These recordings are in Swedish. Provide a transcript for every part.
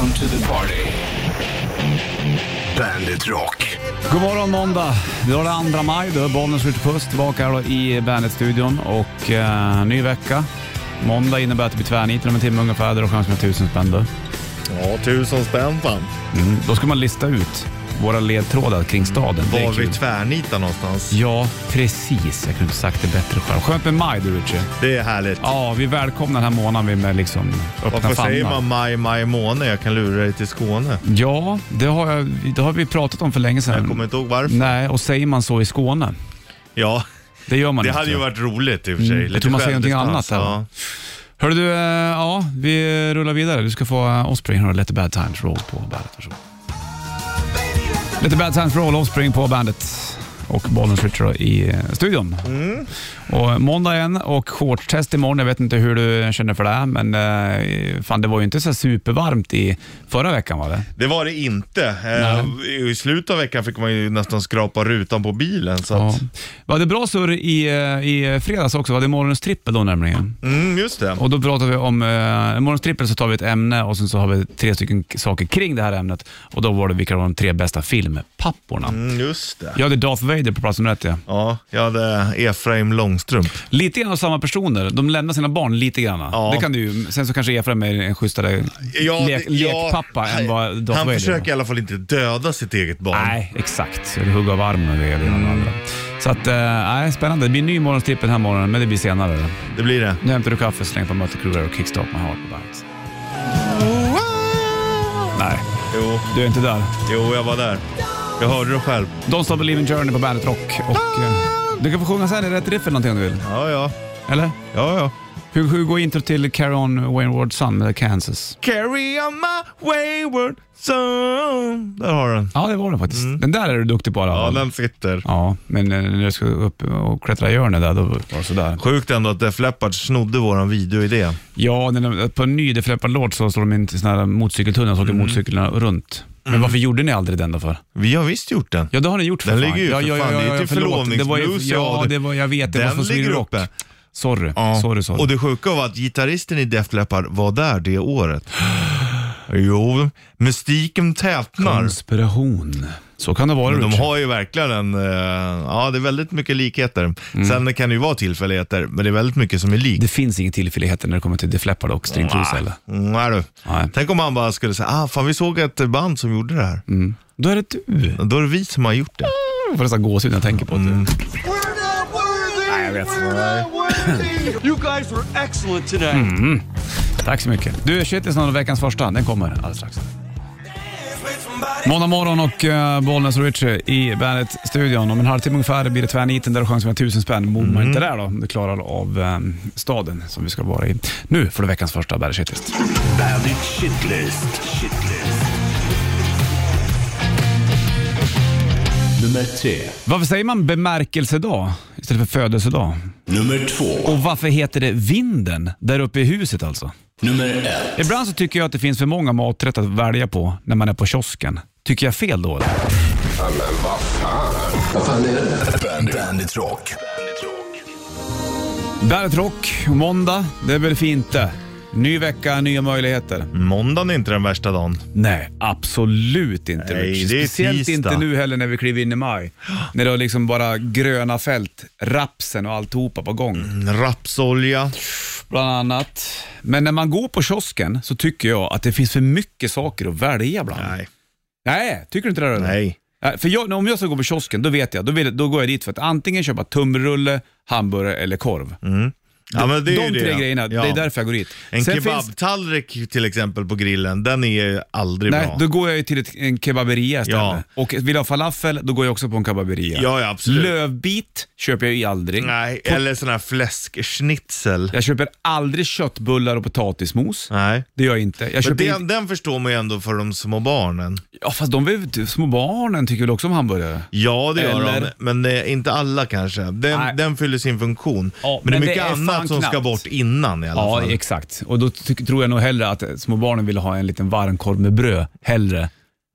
Welcome to the party. Bandit Rock. God morgon måndag. Vi har det 2 maj. Då är Bollnäs Ritchie Puss tillbaka här då i Bandet-studion och eh, ny vecka. Måndag innebär att det blir tvärnit om en timme ungefär. Där har chans med tusen spänn då. Ja, tusen spänn fan. Mm. Då ska man lista ut våra ledtrådar kring staden. Det är Var vi kul. tvärnitar någonstans? Ja, precis. Jag kunde inte sagt det bättre själv. Skönt med maj du Richie. Det är härligt. Ja, vi välkomnar den här månaden med liksom öppna Varför famnar. säger man maj, maj månad? Jag kan lura dig till Skåne. Ja, det har, jag, det har vi pratat om för länge sedan. Jag kommer inte ihåg varför. Nej, och säger man så i Skåne? Ja, Det gör man det inte, hade ju varit roligt i och för sig. Mm, jag tror man säger någonting annat här, Ja. Hörru du, eh, ja, vi rullar vidare. Du ska få Offspring och Let the Bad Times Roll på bandet. Varsågod. Lite Bad Times Roll, Offspring på bandet och Bollnäs Richard i eh, studion. Mm. Och måndag igen och shortstest imorgon. Jag vet inte hur du känner för det, men eh, fan, det var ju inte så supervarmt i förra veckan var det? Det var det inte. Eh, I slutet av veckan fick man ju nästan skrapa rutan på bilen. Så Ja. att, Vi hade bra surr i, i fredags också. Vi hade morgonens trippel då nämligen. mm, just det. Och då pratar vi om, eh, i morgons trippel så tar vi ett ämne och sen så har vi tre stycken saker kring det här ämnet. Och då var det vilka var de tre bästa filmpapporna. Mm, just det. Jag hade Darth Vader på plats nummer ett ja. Ja, jag hade Efraim Långstrump. Lite grann av samma personer. De lämnar sina barn lite grann. Ja. Det kan du ju. Sen så kanske Efraim är en schysstare Ja, lek, det- ja, lekpappa än vad Darth Han Vader försöker i är. alla fall inte döda sitt eget barn. Nej, exakt. Eller hugga av armen och det andra. Så att, eh, nej, spännande. Det blir en ny morgons trippel den här morgonen, men det blir senare. Det blir det. Nu hämtar du kaffe, släng på Mötley Crüe och Kickstart My Heart på bandet. Nej, Jo, du är inte där. jo, jag var där. Jag hörde det själv. Don't Stop Believing Journey på Bandet Rock. Och, eh, du kan få sjunga sen i rätt riff eller någonting om du vill. Ja, ja. Eller? Ja, ja. Hur, hur går intro till Carry On Wayward Son med Kansas? Carry on my wayward son. Där har du den. Ja, det var den faktiskt. Den där är du duktig på i alla Ja, fall. den sitter. Ja, men eh, när du ska upp och klättra i hörnet där, då var det sådär. Sjukt ändå att Def Leppard snodde våran videoidé. Ja, när de, på en ny The Flippard Lord så står de in till såna här motorcykeltunnlar och så åker Mm. motorcyklarna runt. Men varför gjorde ni aldrig den då för? Vi har visst gjort den. Ja, det har ni gjort för Den fan. ligger ju ja, för ja, fan, ja, det är ja, till förlåt. Det var ju, förlovningsblues, ja, ja, det var, jag vet. Det den var från Sweden ligger Rock. uppe. Sorry, sorry, sorry. Och det sjuka var att gitarristen i Def Leppard var där det året. Jo, mystiken tätnar. Konspiration. Så kan det vara. Men de Richard. har ju verkligen en, eh, ja det är väldigt mycket likheter. Sen kan det ju vara tillfälligheter, men det är väldigt mycket som är likt. Det finns inga tillfälligheter när det kommer till The Flippard och String Cruise eller? Mm, nej du. Nej. Tänk om han bara skulle säga, ah fan vi såg ett band som gjorde det här. Mm. Då är det du. Då är det vi som har gjort det. Jag får nästan gåshud när jag tänker på det. Mm. Nej, jag vet. You guys were excellent today. Mm. Tack så mycket. Du, shitlist av veckans första. Den kommer alldeles strax. Måndag morgon och uh, Bollnäs och Richie i Bandet-studion. Om en halvtimme ungefär blir det tvärniten där du chans med tusen spänn. Bor man inte där då, om du klarar av um, staden som vi ska vara i. Nu får du veckans första Bandet Shitlist. Bandit Shitlist. Shitlist. Nummer tre. Varför säger man bemärkelsedag istället för födelsedag? Nummer två. Och varför heter det vinden där uppe i huset alltså? Nummer ett. Ibland så tycker jag att det finns för många maträtter att välja på när man är på kiosken. Tycker jag fel då eller? Bandit, Bandit Rock. Bandet Rock, måndag, det är väl fint det. Ny vecka, nya möjligheter. Måndagen är inte den värsta dagen. Nej, absolut inte. Nej, Rich. det är Speciellt tisdag. inte nu heller när vi kliver in i maj. När det är liksom bara gröna fält, rapsen och alltihopa på gång. Rapsolja. Bland annat. Men när man går på kiosken så tycker jag att det finns för mycket saker att välja bland. Nej. Nej, tycker du inte det? Eller? Nej. För jag, om jag ska gå på kiosken, då vet jag, då, vill, då går jag dit för att antingen köpa tunnbrödsrulle, hamburgare eller korv. Ja, men det är De ju tre det. grejerna, Ja. det är därför jag går dit. En Sen finns- kebabtallrik till exempel på grillen, den är aldrig Nej, bra. då går jag ju till ett, en kebaberia istället. Ja. Och vill jag ha falafel, då går jag också på en kebaberia. Ja, ja, absolut. Lövbit köper jag ju aldrig. Nej, eller sån här fläskschnitzel. Jag köper aldrig köttbullar och potatismos. Nej. Det gör jag inte. Jag Men köper den, den förstår man ju ändå för de små barnen. Ja, fast de vill, små barnen tycker väl också om hamburgare? Ja, det gör Eller- de, men det är inte alla kanske. Nej. Den, den fyller sin funktion. Ja, men, det är men mycket det är annat som ska knappt. bort innan i alla Ja, fall. exakt. Och då tror jag nog hellre att små barnen vill ha en liten varmkorv med bröd, hellre.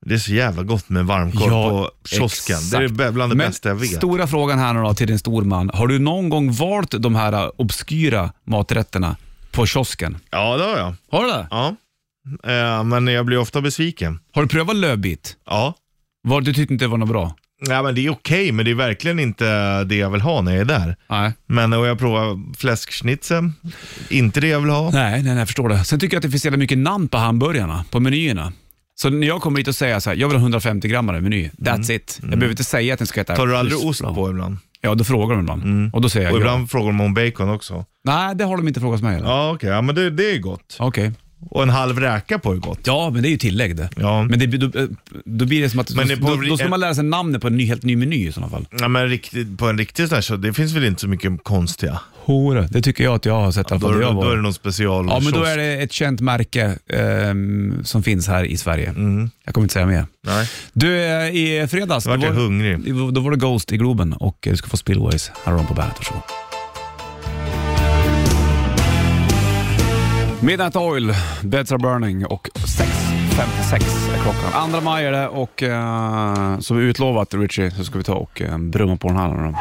Det är så jävla gott med varmkorv på kiosken. Det är exakt. det bland det Men bästa jag vet. stora frågan här nu då till din storman. Har du någon gång valt de här obskyra maträtterna på kiosken? Ja, det har jag. Har du det? Ja. Eh, men jag blir ofta besviken. Har du prövat lövbit? Ja. Var, du tyckte inte det var något bra? Ja, men det är okej, men det är verkligen inte det jag vill ha när jag är där. Nej. Men och jag provar fläskschnitzel, inte det jag vill ha. Nej, nej, nej, jag förstår det. Sen tycker jag att det finns jävla mycket namn på hamburgarna, på menyerna. Så när jag kommer hit och säger så här, jag vill ha 150 grammar meny, that's it. Jag behöver inte säga att den ska heta Mm. Tar du aldrig ost på ibland? Ja, då frågar de ibland. Och då säger jag Och ja. ibland frågar de om bacon också. Nej, det har de inte frågat mig. eller? Ja, okej. Ja, men det, det är gott. Okej. Och en halv räka på är gott. Ja, men det är ju tillägg det. Ja. Men det, då, då blir det som att Men då, det på- då, då ska man lära sig namnet på en ny, helt ny meny i sådana fall. Ja, men riktigt, på en riktig sån här så det finns väl inte så mycket konstiga. Hore, det tycker jag att jag har sett i alla Då, fall. då var. är det någon special Ja, men då är det ett känt märke ehm, som finns här i Sverige. Jag kommer inte säga mer. Nej. Du, eh, i fredags, Då vart då jag var, hungrig. då var det Ghost i Globen och du ska få Spillways. Här på bandet, varsågod. Midnight Oil, Beds Are Burning och 6.56 är klockan. Andra maj är det och eh, uh, som utlovat Richie så ska vi ta och uh, brumma på den här.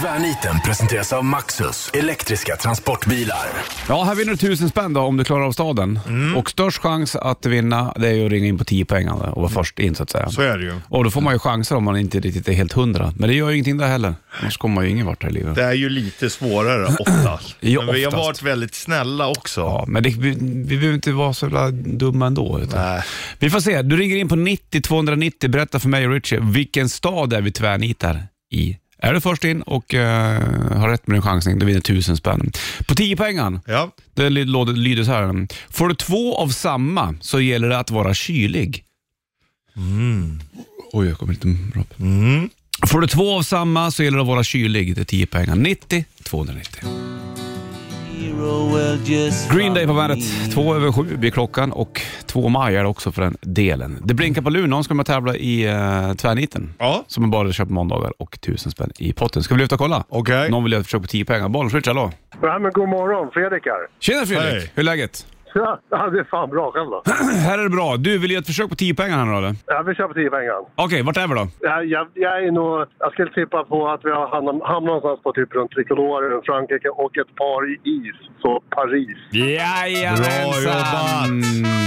Tvärniten presenteras av Maxus, elektriska transportbilar. Ja, här vinner du tusen spänn då om du klarar av staden. Mm. Och störst chans att vinna det är ju att ringa in på 10 poäng och vara först in så att säga. Så är det ju. Och då får man ju chanser om man inte riktigt är helt hundra. Men det gör ju ingenting där heller. Annars kommer man ju ingen vart här i livet. Det är ju lite svårare oftast. Ja, men vi har oftast. varit väldigt snälla också. Ja, men det, vi, vi behöver inte vara så jävla dumma ändå. Utan. Nej. Vi får se. Du ringer in på 90 290. Berätta för mig och Richie, vilken stad är vi tvärnitar i? Är du först in och eh, har rätt med din chansning, då vinner du tusen spänn. På 10 poängen Ja. Det ly- låter- lyder så här. Får du två av samma så gäller det att vara kylig. Oj, jag kommer lite rap. Mm. Får du två av samma så gäller det att vara kylig. Det är 10 pengar. 90 290. Green Day på bandet. Två över sju blir klockan och två maj är det också för den delen. Det blinkar på luren. Någon ska med tävla i uh, tvärniten. Ja. Som man bara köper på måndagar och tusen spänn i potten. Ska vi lyfta och kolla? Okej. Någon vill göra ett försök på 10 pengar. Bollenswitch, hallå? Ja, men god morgon, Fredrik här. Tjena Fredrik! Hej. Hur är läget? Ja, ja, det är fan bra själv då. Här är det bra. Du, vill göra ett försök på 10 pengar här nu då, eller? Ja, vi kör på 10 pengar. Okej, vart är vi då? Jag, jag, jag är nog... Jag skulle tippa på att vi har hamnat, hamnat någonstans på typ runt Tricolore, Frankrike och ett par i is. Så Paris. Jajamensan! Bra jobbat.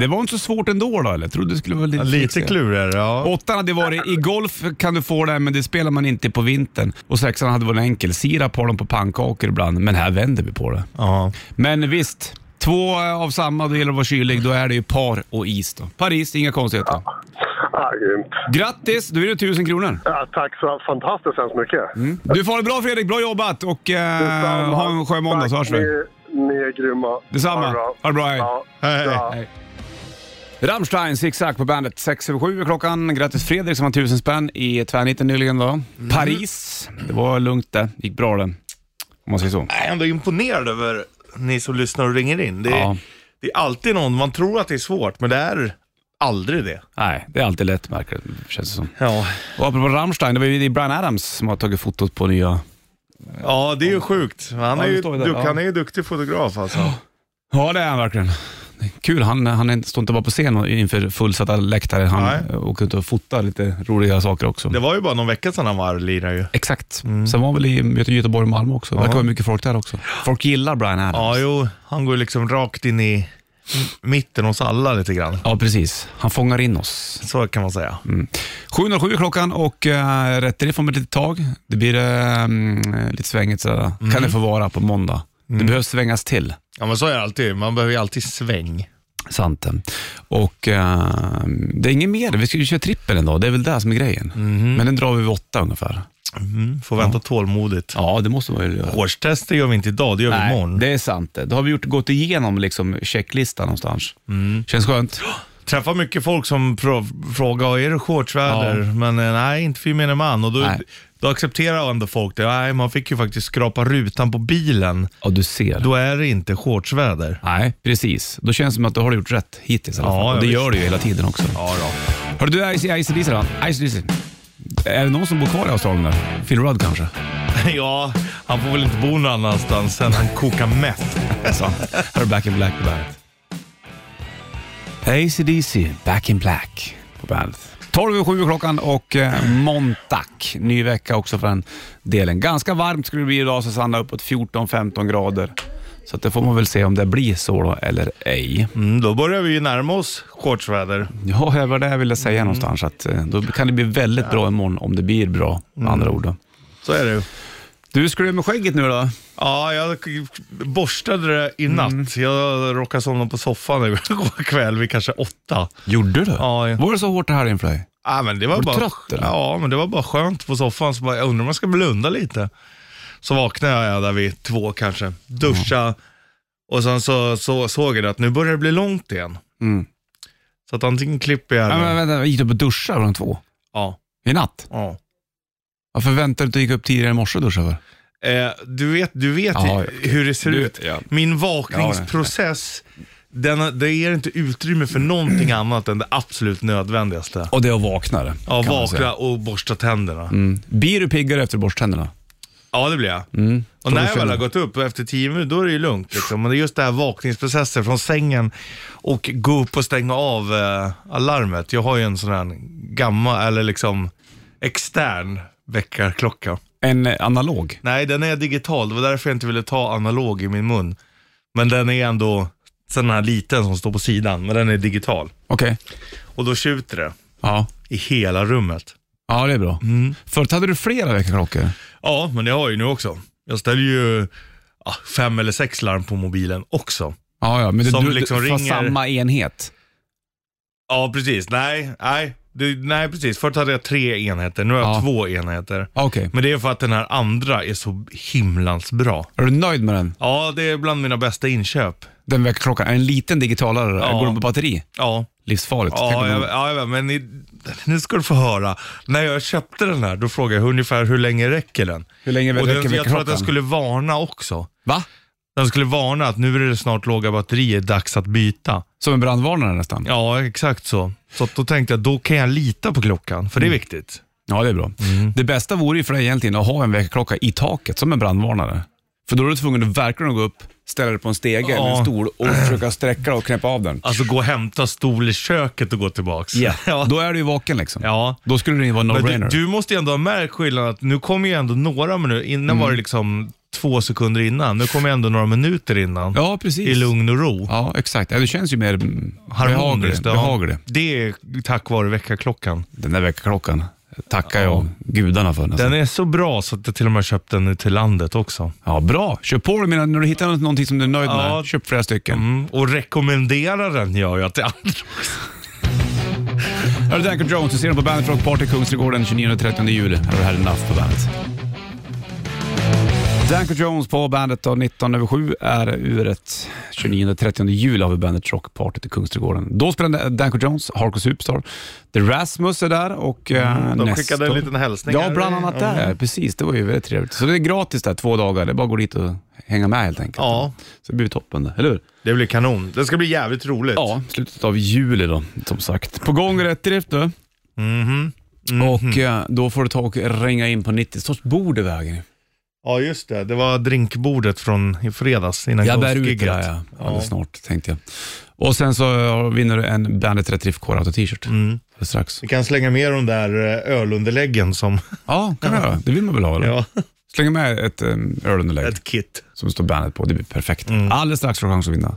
Det var inte så svårt ändå då, eller? Jag trodde det skulle vara lite Lite klurigare, ja. Åttan hade varit, i golf kan du få det, men det spelar man inte på vintern. Och sexan hade varit enkel. Sirap har de på pannkakor ibland, men här vänder vi på det. ja. Men visst, två av samma, då gäller det att vara kylig. Då är det ju par och is då. Paris, inga konstigheter. Ah, grymt. Grattis, då är det tusen kronor. Ja, tack så fantastiskt hemskt mycket. Du får ha det bra Fredrik, bra jobbat och eh, ha en skön måndag så hörs vi. Ni, ni är grymma. Detsamma. Ha det bra. Ha det bra, hej. Ja, Hej, hej. Rammstein, Zigzag på bandet. 6 över 7 är klockan. Grattis Fredrik som har tusen spänn i tvärnitten nyligen då. Paris, det var lugnt det. Gick bra det. Om man säger så. Jag är ändå imponerad över ni som lyssnar och ringer in. Det är, Ja. det är alltid någon, man tror att det är svårt, men det är aldrig det. Nej, det är alltid lätt märker känns det som. Ja. Och apropå Rammstein, det var ju Brian Adams som har tagit fotot på nya... Ja, det är ju sjukt. Han är ju, ja. han är ju duktig fotograf alltså. Ja, det är han verkligen. Kul, han, han står inte bara på scen inför fullsatta läktare. Han Nej. åker ut och fotar lite roliga saker också. Det var ju bara någon vecka sedan han var och lirade ju. Exakt. Sen var han väl i Göte- Göteborg och Malmö också. Det verkar vara mycket folk där också. Folk gillar Brian Adams. Ja, jo, han går liksom rakt in i mitten hos alla lite grann. Ja, precis. Han fångar in oss. Så kan man säga. 7.07 är klockan och uh, rätt det får man ett litet tag. Det blir uh, lite svängigt sådär. Kan det få vara på måndag. Det behövs svängas till. Ja, men så är det alltid. Man behöver ju alltid sväng. Sant. Och eh, det är inget mer. Vi ska ju köra trippel en dag. Det är väl det som är grejen. Men den drar vi vid åtta ungefär. Mm, får vänta tålmodigt. Ja, det måste man ju göra. Årstester gör vi inte idag, det gör vi imorgon. det är sant. det. Då har vi gjort, gått igenom liksom checklistan någonstans. Känns skönt. Träffar mycket folk som frågar, är det shortsväder? Men eh, nej, inte för gemene man. Och då, Nej. Då accepterar ändå folk det. Nej, man fick ju faktiskt skrapa rutan på bilen. Ja, du ser. Då är det inte shortsväder. Nej, precis. Då känns det som att du har gjort rätt hittills i alla Ja, fall. Och ja, det visst. gör du ju hela tiden också. Ja, då. Hörru du, ICDC då? ICDC. Är det någon som bor kvar i Australien där? Phil Rudd kanske? ja, han får väl inte bo någon annanstans sen han kokar meth. Så, här är Back in Black på bandet. ACDC, Back in Black på bandet. 12 över 7 klockan och eh, måndag. Ny vecka också för den delen. Ganska varmt skulle det bli idag, så Sanna uppåt 14-15 grader. Så att det får man väl se om det blir så då, eller ej. Mm, då börjar vi ju närma oss shortsväder. Ja, det var det jag ville säga någonstans. Att, eh, då kan det bli väldigt bra imorgon om det blir bra, med andra ord. Då. Så är det ju. Du, ska du med skägget nu då? Ja, jag borstade det i natt. Jag råkade somna på soffan igår kväll vid kanske åtta. Gjorde du? Ja, ja. Var det så hårt det här inför dig? Ja, men det var, Var du bara, trött, eller? Ja, men det var bara skönt på soffan. Så bara, jag undrar om jag ska blunda lite. Så vaknade jag där vid två kanske, duscha och sen så, så såg jag att nu börjar det bli långt igen. Mm. Så att antingen klipper jag Ja, men vänta, gick du upp och duschade de två? Ja. I natt? ja. Varför väntade du inte gick upp tidigare i morse och duschade för? Eh, du vet, du vet Ja, ju hur det ser du- ut. ja. Min vakningsprocess, den, det ger inte utrymme för någonting annat än det absolut nödvändigaste. Och det är att vakna Ja, vakna och borsta tänderna. Mm. Blir du piggare efter borsttänderna? Ja, det blir jag. Mm. Och när jag väl har gått upp efter tio minuter, då är det ju lugnt. Liksom. Men det är just det här vakningsprocessen från sängen och gå upp och stänga av eh, alarmet. Jag har ju en sån här gammal, eller liksom extern väckarklocka. En eh, analog? Nej, den är digital. Det var därför jag inte ville ta analog i min mun. Men den är ändå sån här liten som står på sidan, men den är digital. Okej. Och då tjuter det Ja. i hela rummet. ja, det är bra. Mm. Förut hade du flera väckarklockor. Ja, men det har jag ju nu också. Jag ställer ju ja, fem eller sex larm på mobilen också. Ja, ja, men du, Som du, liksom du ringer- samma enhet. Ja, precis. Nej, nej. Du, nej, precis. Förut hade jag tre enheter, nu har jag Ja. två enheter. Ja, Okej. Men det är för att den här andra är så himlans bra. Är du nöjd med den? Ja, det är bland mina bästa inköp. Den väckarklockan? Är en liten digitalare? Ja. Går den på batteri? Ja, Livsfarligt. Tänk ja, jag, ja jag men i, nu ska du få höra. När jag köpte den här, då frågade jag ungefär hur länge räcker den? Hur länge Och räcker den, jag tror att väckarklockan? den skulle varna också. Va? Den skulle varna att nu är det snart låga batterier, dags att byta. Som en brandvarnare nästan? Ja, exakt så. Så då tänkte jag, då kan jag lita på klockan, för det är Mm. viktigt. Ja, det är bra. Det bästa vore ju för dig egentligen att ha en väckarklocka i taket som en brandvarnare. För då är du tvungen att verkligen gå upp, ställa dig på en stege eller en Ja. stol och försöka sträcka och knäppa av den. Alltså gå och hämta stol i köket och gå tillbaks. Ja. Då är du ju vaken liksom. Ja. Då skulle det ju vara Men du, no-brainer. du måste ju ändå ha märkt skillnaden att nu kommer ju ändå några minuter, innan Mm. var det liksom två sekunder innan, nu kommer ändå några minuter innan. Ja, precis. I lugn och ro. Ja, exakt. Ja, det känns ju mer mm, behaglig. Harmoniskt. ja. Det är tack vare väckarklockan. Den där väckarklockan tackar jag gudarna för. nästan. Den är så bra så att jag till och med köpt den till landet också. Ja, bra. Kör på det när du hittar någonting som du är nöjd med. Köp flera stycken. Mm. Och rekommendera den gör jag till andra. Här är Danko Jones. Du ser den på Bandet Rock Party Kungsträdgården 29 och 30 juli. Här har du Had Enough på bandet. Danko Jones på bandet då, 19 över 7 är uret. 29 och 30 juli har vi Bandet Rock Party till Kungsträdgården. Då spelar Danko Jones, Hardcore Superstar. The Rasmus är där och mm, De skickade en liten hälsning. Ja, bland annat där. Precis, det var ju väldigt trevligt. Så det är gratis där två dagar. Det är bara att gå dit och hänga med helt enkelt. Ja, Så det blir toppen det, eller hur? det blir kanon. Det ska bli jävligt roligt. Ja, slutet av juli då, som sagt. På gång rätt drift du. Mhm. Och eh, då får du ta och ringa in på 90 sorts bord i vägen. Ja, just det. Det var drinkbordet från i fredags innan Jag bär ut det där ja. alldeles snart tänkte jag. Och sen så vinner du en Bandet Rätt Core Auto t-shirt. Mm. Strax. Vi kan slänga med de där eh, ölunderläggen som, Ja, kan du göra. Det vill man väl ha? Eller? ja, Släng med ett um, ölunderlägg ett kit. som står Bandet på. Det blir perfekt. Mm. Alldeles strax får du chans att vinna.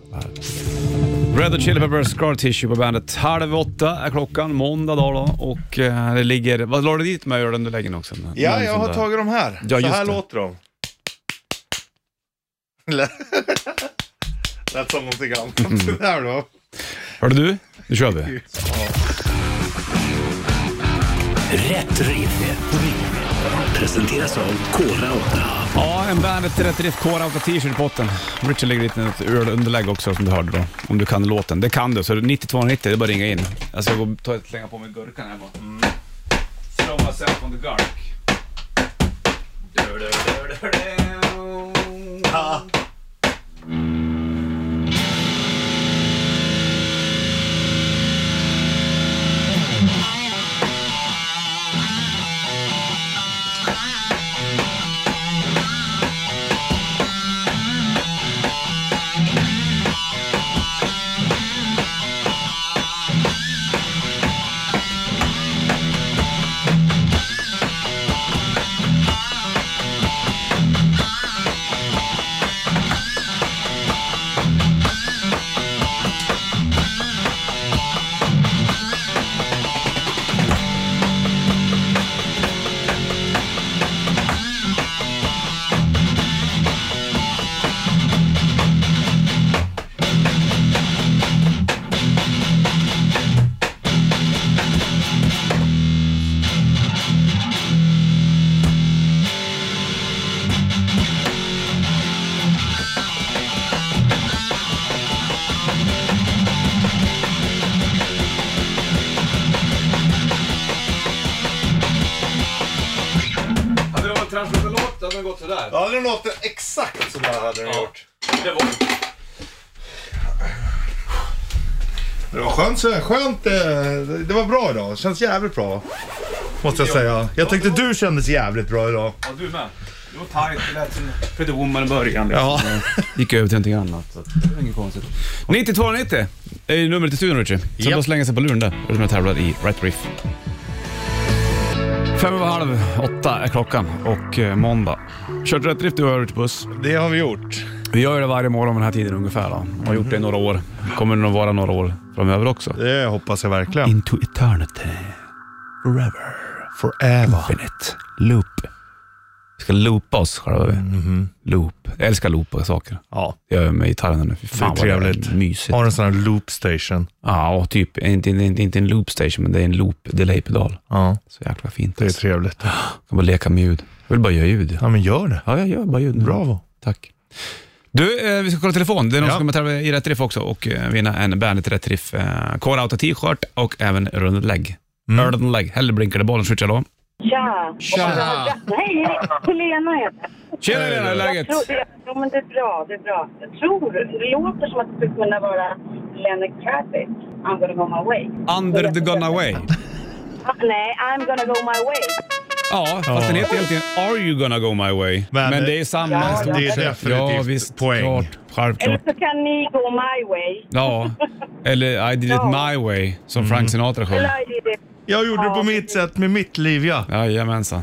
Red Hot Chili Peppers Scar Tissue på bandet. Halv åtta är klockan, måndag dag då. Och eh, det ligger, vad la du dit med ölunderläggen också? Ja, jag har där. tagit de här. Ja, Så här det. låter de. Lät som någonting annat. Mm. Där då. Hörde du? Nu kör vi. Rätt riff. Presenteras av Kora 8. Ja, en Bandet Rätt Riff Core Auto t-shirt i potten. Richard lägger dit ett ölunderlägg också som du hörde då. Om du kan låten. Det kan du, så 9290, det är bara att ringa in. Jag ska gå och ta ett slänga på mig gurkan här bara. Mm. Throw myself on the gurk. Du, du, du, du, du. hade hade den gjort. Det var... Det var skönt, så skönt eh, det var bra idag. Känns jävligt bra. Måste jag säga. Jag tyckte du kändes jävligt bra idag. Ja, du med. Det var tajt, det lät som Pretty Woman i början. Liksom. Ja. Gick över till någonting annat. Så det var inget konstigt. 9290 är numret till studion Richie. Så Japp. bara slänga sig på luren där. Och de tävlar i Rätt Riff. Fem över halv åtta är klockan och eh, måndag. Kört Rätt Riff du jag Richie Puss. Det har vi gjort. Vi gör det varje morgon den här tiden ungefär. Då. Har gjort det i några år. Kommer det nog vara några år framöver också. Det hoppas jag verkligen. Into eternity. Forever. Forever. Infinite. Loop. Ska loopa oss själva. vi. Loop. Jag älskar loopa saker. Ja, Det gör jag med gitarren nu. Fy det är fan vad trevligt. Det är mysigt. Har en sån här loop station. Ja, och typ, inte, inte, inte en loop station, men det är en loop delay-pedal. Ja, Så jäkla fint. det är alltså. trevligt. Jag kan bara leka med ljud. Jag vill bara göra ljud. Ja, men gör det. Ja, jag gör bara ljud. nu. Bravo. Tack. Du, eh, vi ska kolla telefon. Det är någon Ja. som kommer tävla i Rätt Riff också och eh, vinna en Bandet Rätt Riff eh, Core Auto t-shirt och även rund lägg. Mm. Rund lägg. Hellre blinkar det bollen. Switch, hallå. Tja! Tja. Hej, Helena heter jag. Tjena Helena, hur är läget? Jag tror det, jo, men det är bra, det är bra. Jag tror, det låter som att det skulle kunna vara Lenny Kravitz, I'm gonna go my way. Under the gun away. Ah, Nej, I'm gonna go my way. Ja, fast den heter egentligen Are you gonna go my way? Men, Men det är samma Ja, det är definitivt ja, visst, poäng. Klart, Eller självklart. så kan ni gå my way. Ja, eller I did it Ja. my way, som Frank Sinatra sjöng. Eller I did it. Jag gjorde det på mitt sätt med mitt liv, ja. Jajamensan.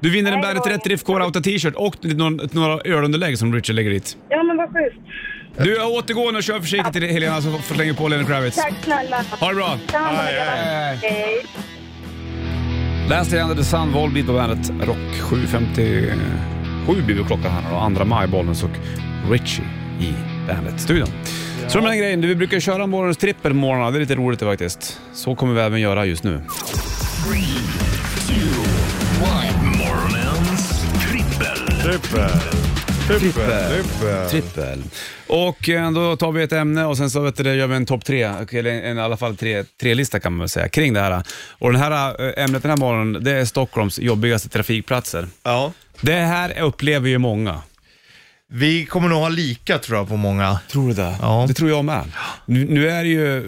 Du vinner en Nej, Bandet det var- Rätt Riff Core Auto t-shirt och några, några ölunderlägg som Richard lägger dit. Ja, men vad schysst. Du, jag återgår nu och kör försiktigt till Helena så slänger på Lenny Kravitz. Tack snälla. Ha det bra! Aj, aj, Hej. Last Day Under the Sun, Volbeat på bandet Rock 7.57 blir det klockan här då. Andra maj, Bollnäs och Richie i Bandet-studion. Så med den grejen, du, vi brukar köra morgonens trippel på morgnarna, det är lite roligt det faktiskt. Så kommer vi även göra just nu. Morgonens trippel. Trippel. Trippel. Trippel. Trippel. Och eh, då tar vi ett ämne och sen så vet du, det, gör vi en topp tre, eller en, i alla fall tre, tre lista kan man väl säga, kring det här. Och den här eh, ämnet den här morgonen, det är Stockholms jobbigaste trafikplatser. Ja. Det här upplever ju många. Vi kommer nog ha lika tror jag på många. Tror du det? Ja. Det tror jag med. Nu, nu är det ju,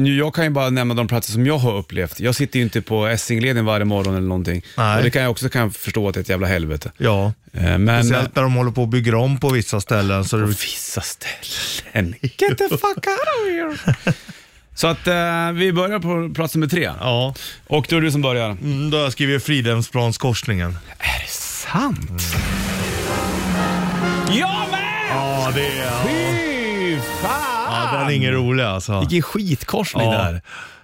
nu, jag kan ju bara nämna de platser som jag har upplevt. Jag sitter ju inte på Essingleden varje morgon eller någonting. Nej. Och det kan jag också kan förstå att det är ett jävla helvete. Ja. Eh, Men... Speciellt när de håller på och bygger om på vissa ställen. Så det... vissa ställen. Get the fuck out of here. Så att eh, vi börjar på plats nummer tre. Ja. Och då är det du som börjar. Mm, då har jag skrivit Fridhemsplanskorsningen. Är det sant? Jag med! Ja, det är... Fy fan! Ja, den är ingen rolig alltså. Vilken skitkorsning Ja. det här.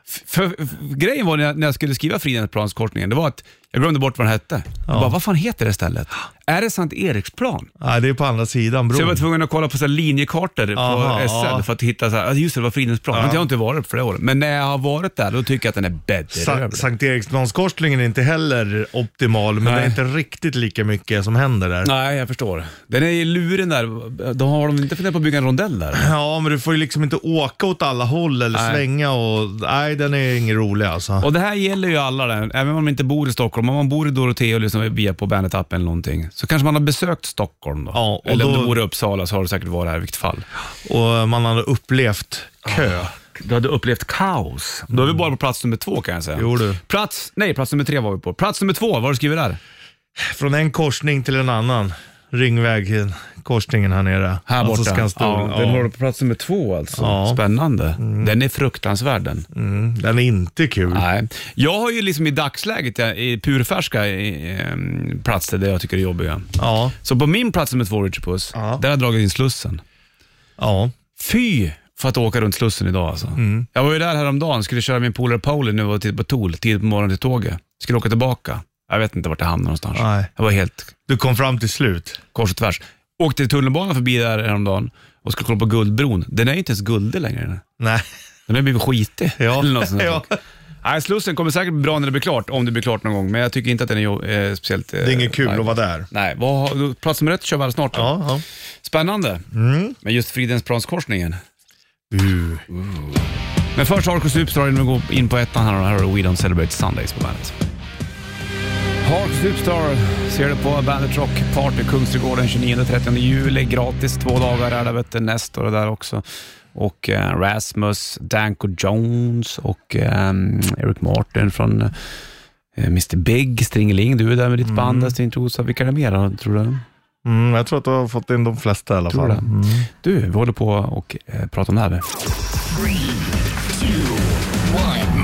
F- För, för, grejen var när jag, när jag skulle skriva Fridhemsplanskorsningen, det var att jag glömde bort vad den hette. Jag bara, vad fan heter det stället? Är det Sankt Eriksplan? Nej, det är på andra sidan Så jag var bron. tvungen att kolla på så här linjekartor Aha, på SL ja. för att hitta, så här, just det, det var Fridhemsplan. Men jag har inte varit på flera år. Men när jag har varit där, då tycker jag att den är bättre. Sa- Sankt Eriksplanskorsningen är inte heller optimal, men Nej. det är inte riktigt lika mycket som händer där. Nej, jag förstår. Den är ju luren där. De har de inte funderat på att bygga en rondell där? Ja, men du får ju liksom inte åka åt alla håll eller Nej. svänga och... Nej, den är ingen rolig alltså. Och det här gäller ju alla, där. även om man inte bor i Stockholm. Om man bor i Dorotea och lyssnar via på Bandet-appen eller någonting, så kanske man har besökt Stockholm då. Ja, och eller om då- du bor i Uppsala så har du säkert varit här i vilket fall. Och man hade upplevt kö. Du hade upplevt kaos. Då är vi bara på plats nummer två kan jag säga. Jo du. Plats, nej, plats nummer tre var vi på. Plats nummer två, vad har du skrivit där? Från en korsning till en annan. Ringväg, korsningen här nere. Här Alltså borta. Skanstull. ja, Den har du på plats nummer två alltså. Ja. Spännande. Den är fruktansvärd den. Mm, den är inte kul. Nej. Jag har ju liksom i dagsläget ja, i purfärska i, em, platser där jag tycker det är jobbiga. Ja, Så på min plats nummer två, Richard Puss, Ja. där har jag dragit in Slussen. ja. Fy för att åka runt Slussen idag alltså. Mm. Jag var ju där häromdagen, skulle köra min polare Pauli nu och titta på Tool, tidigt på morgonen till tåget. Skulle åka tillbaka. Jag vet inte vart jag hamnade någonstans. Nej. Jag var helt Du kom fram till slut. kors och tvärs. Åkte tunnelbanan förbi där häromdagen och skulle kolla på Guldbron. Den är ju inte ens guldig längre. Nej. Den har blivit skitig. Ja. Eller något sånt där. Ja. Nej, Slussen kommer säkert bli bra när det blir klart, om det blir klart någon gång. Men jag tycker inte att den är jo- eh, speciellt... Eh, Det är inget kul nej. att vara där. Nej, vad har, plats nummer ett kör vi alldeles snart. då. Ja, ja. Spännande. Mm. Men just Fridhemsplanskorsningen. Uh. Men först Hardcore Superstar innan vi går in på ettan här. och Här har du We Don't Celebrate Sundays på bandet. Park Superstar ser du på Bandet Rock Party Kungsträdgården 29-30 juli. Gratis två dagar är det, vet du, Nestor är där också. Och eh, Rasmus, Danko Jones och eh, Eric Martin från eh, Mr Big, Stringeling. Du är där med ditt band, mm. Trosa. Vilka är det mer tror du? Mm, jag tror att du har fått in de flesta i alla Tror fall. det. Mm. Du, vi håller på och eh, pratar om det här.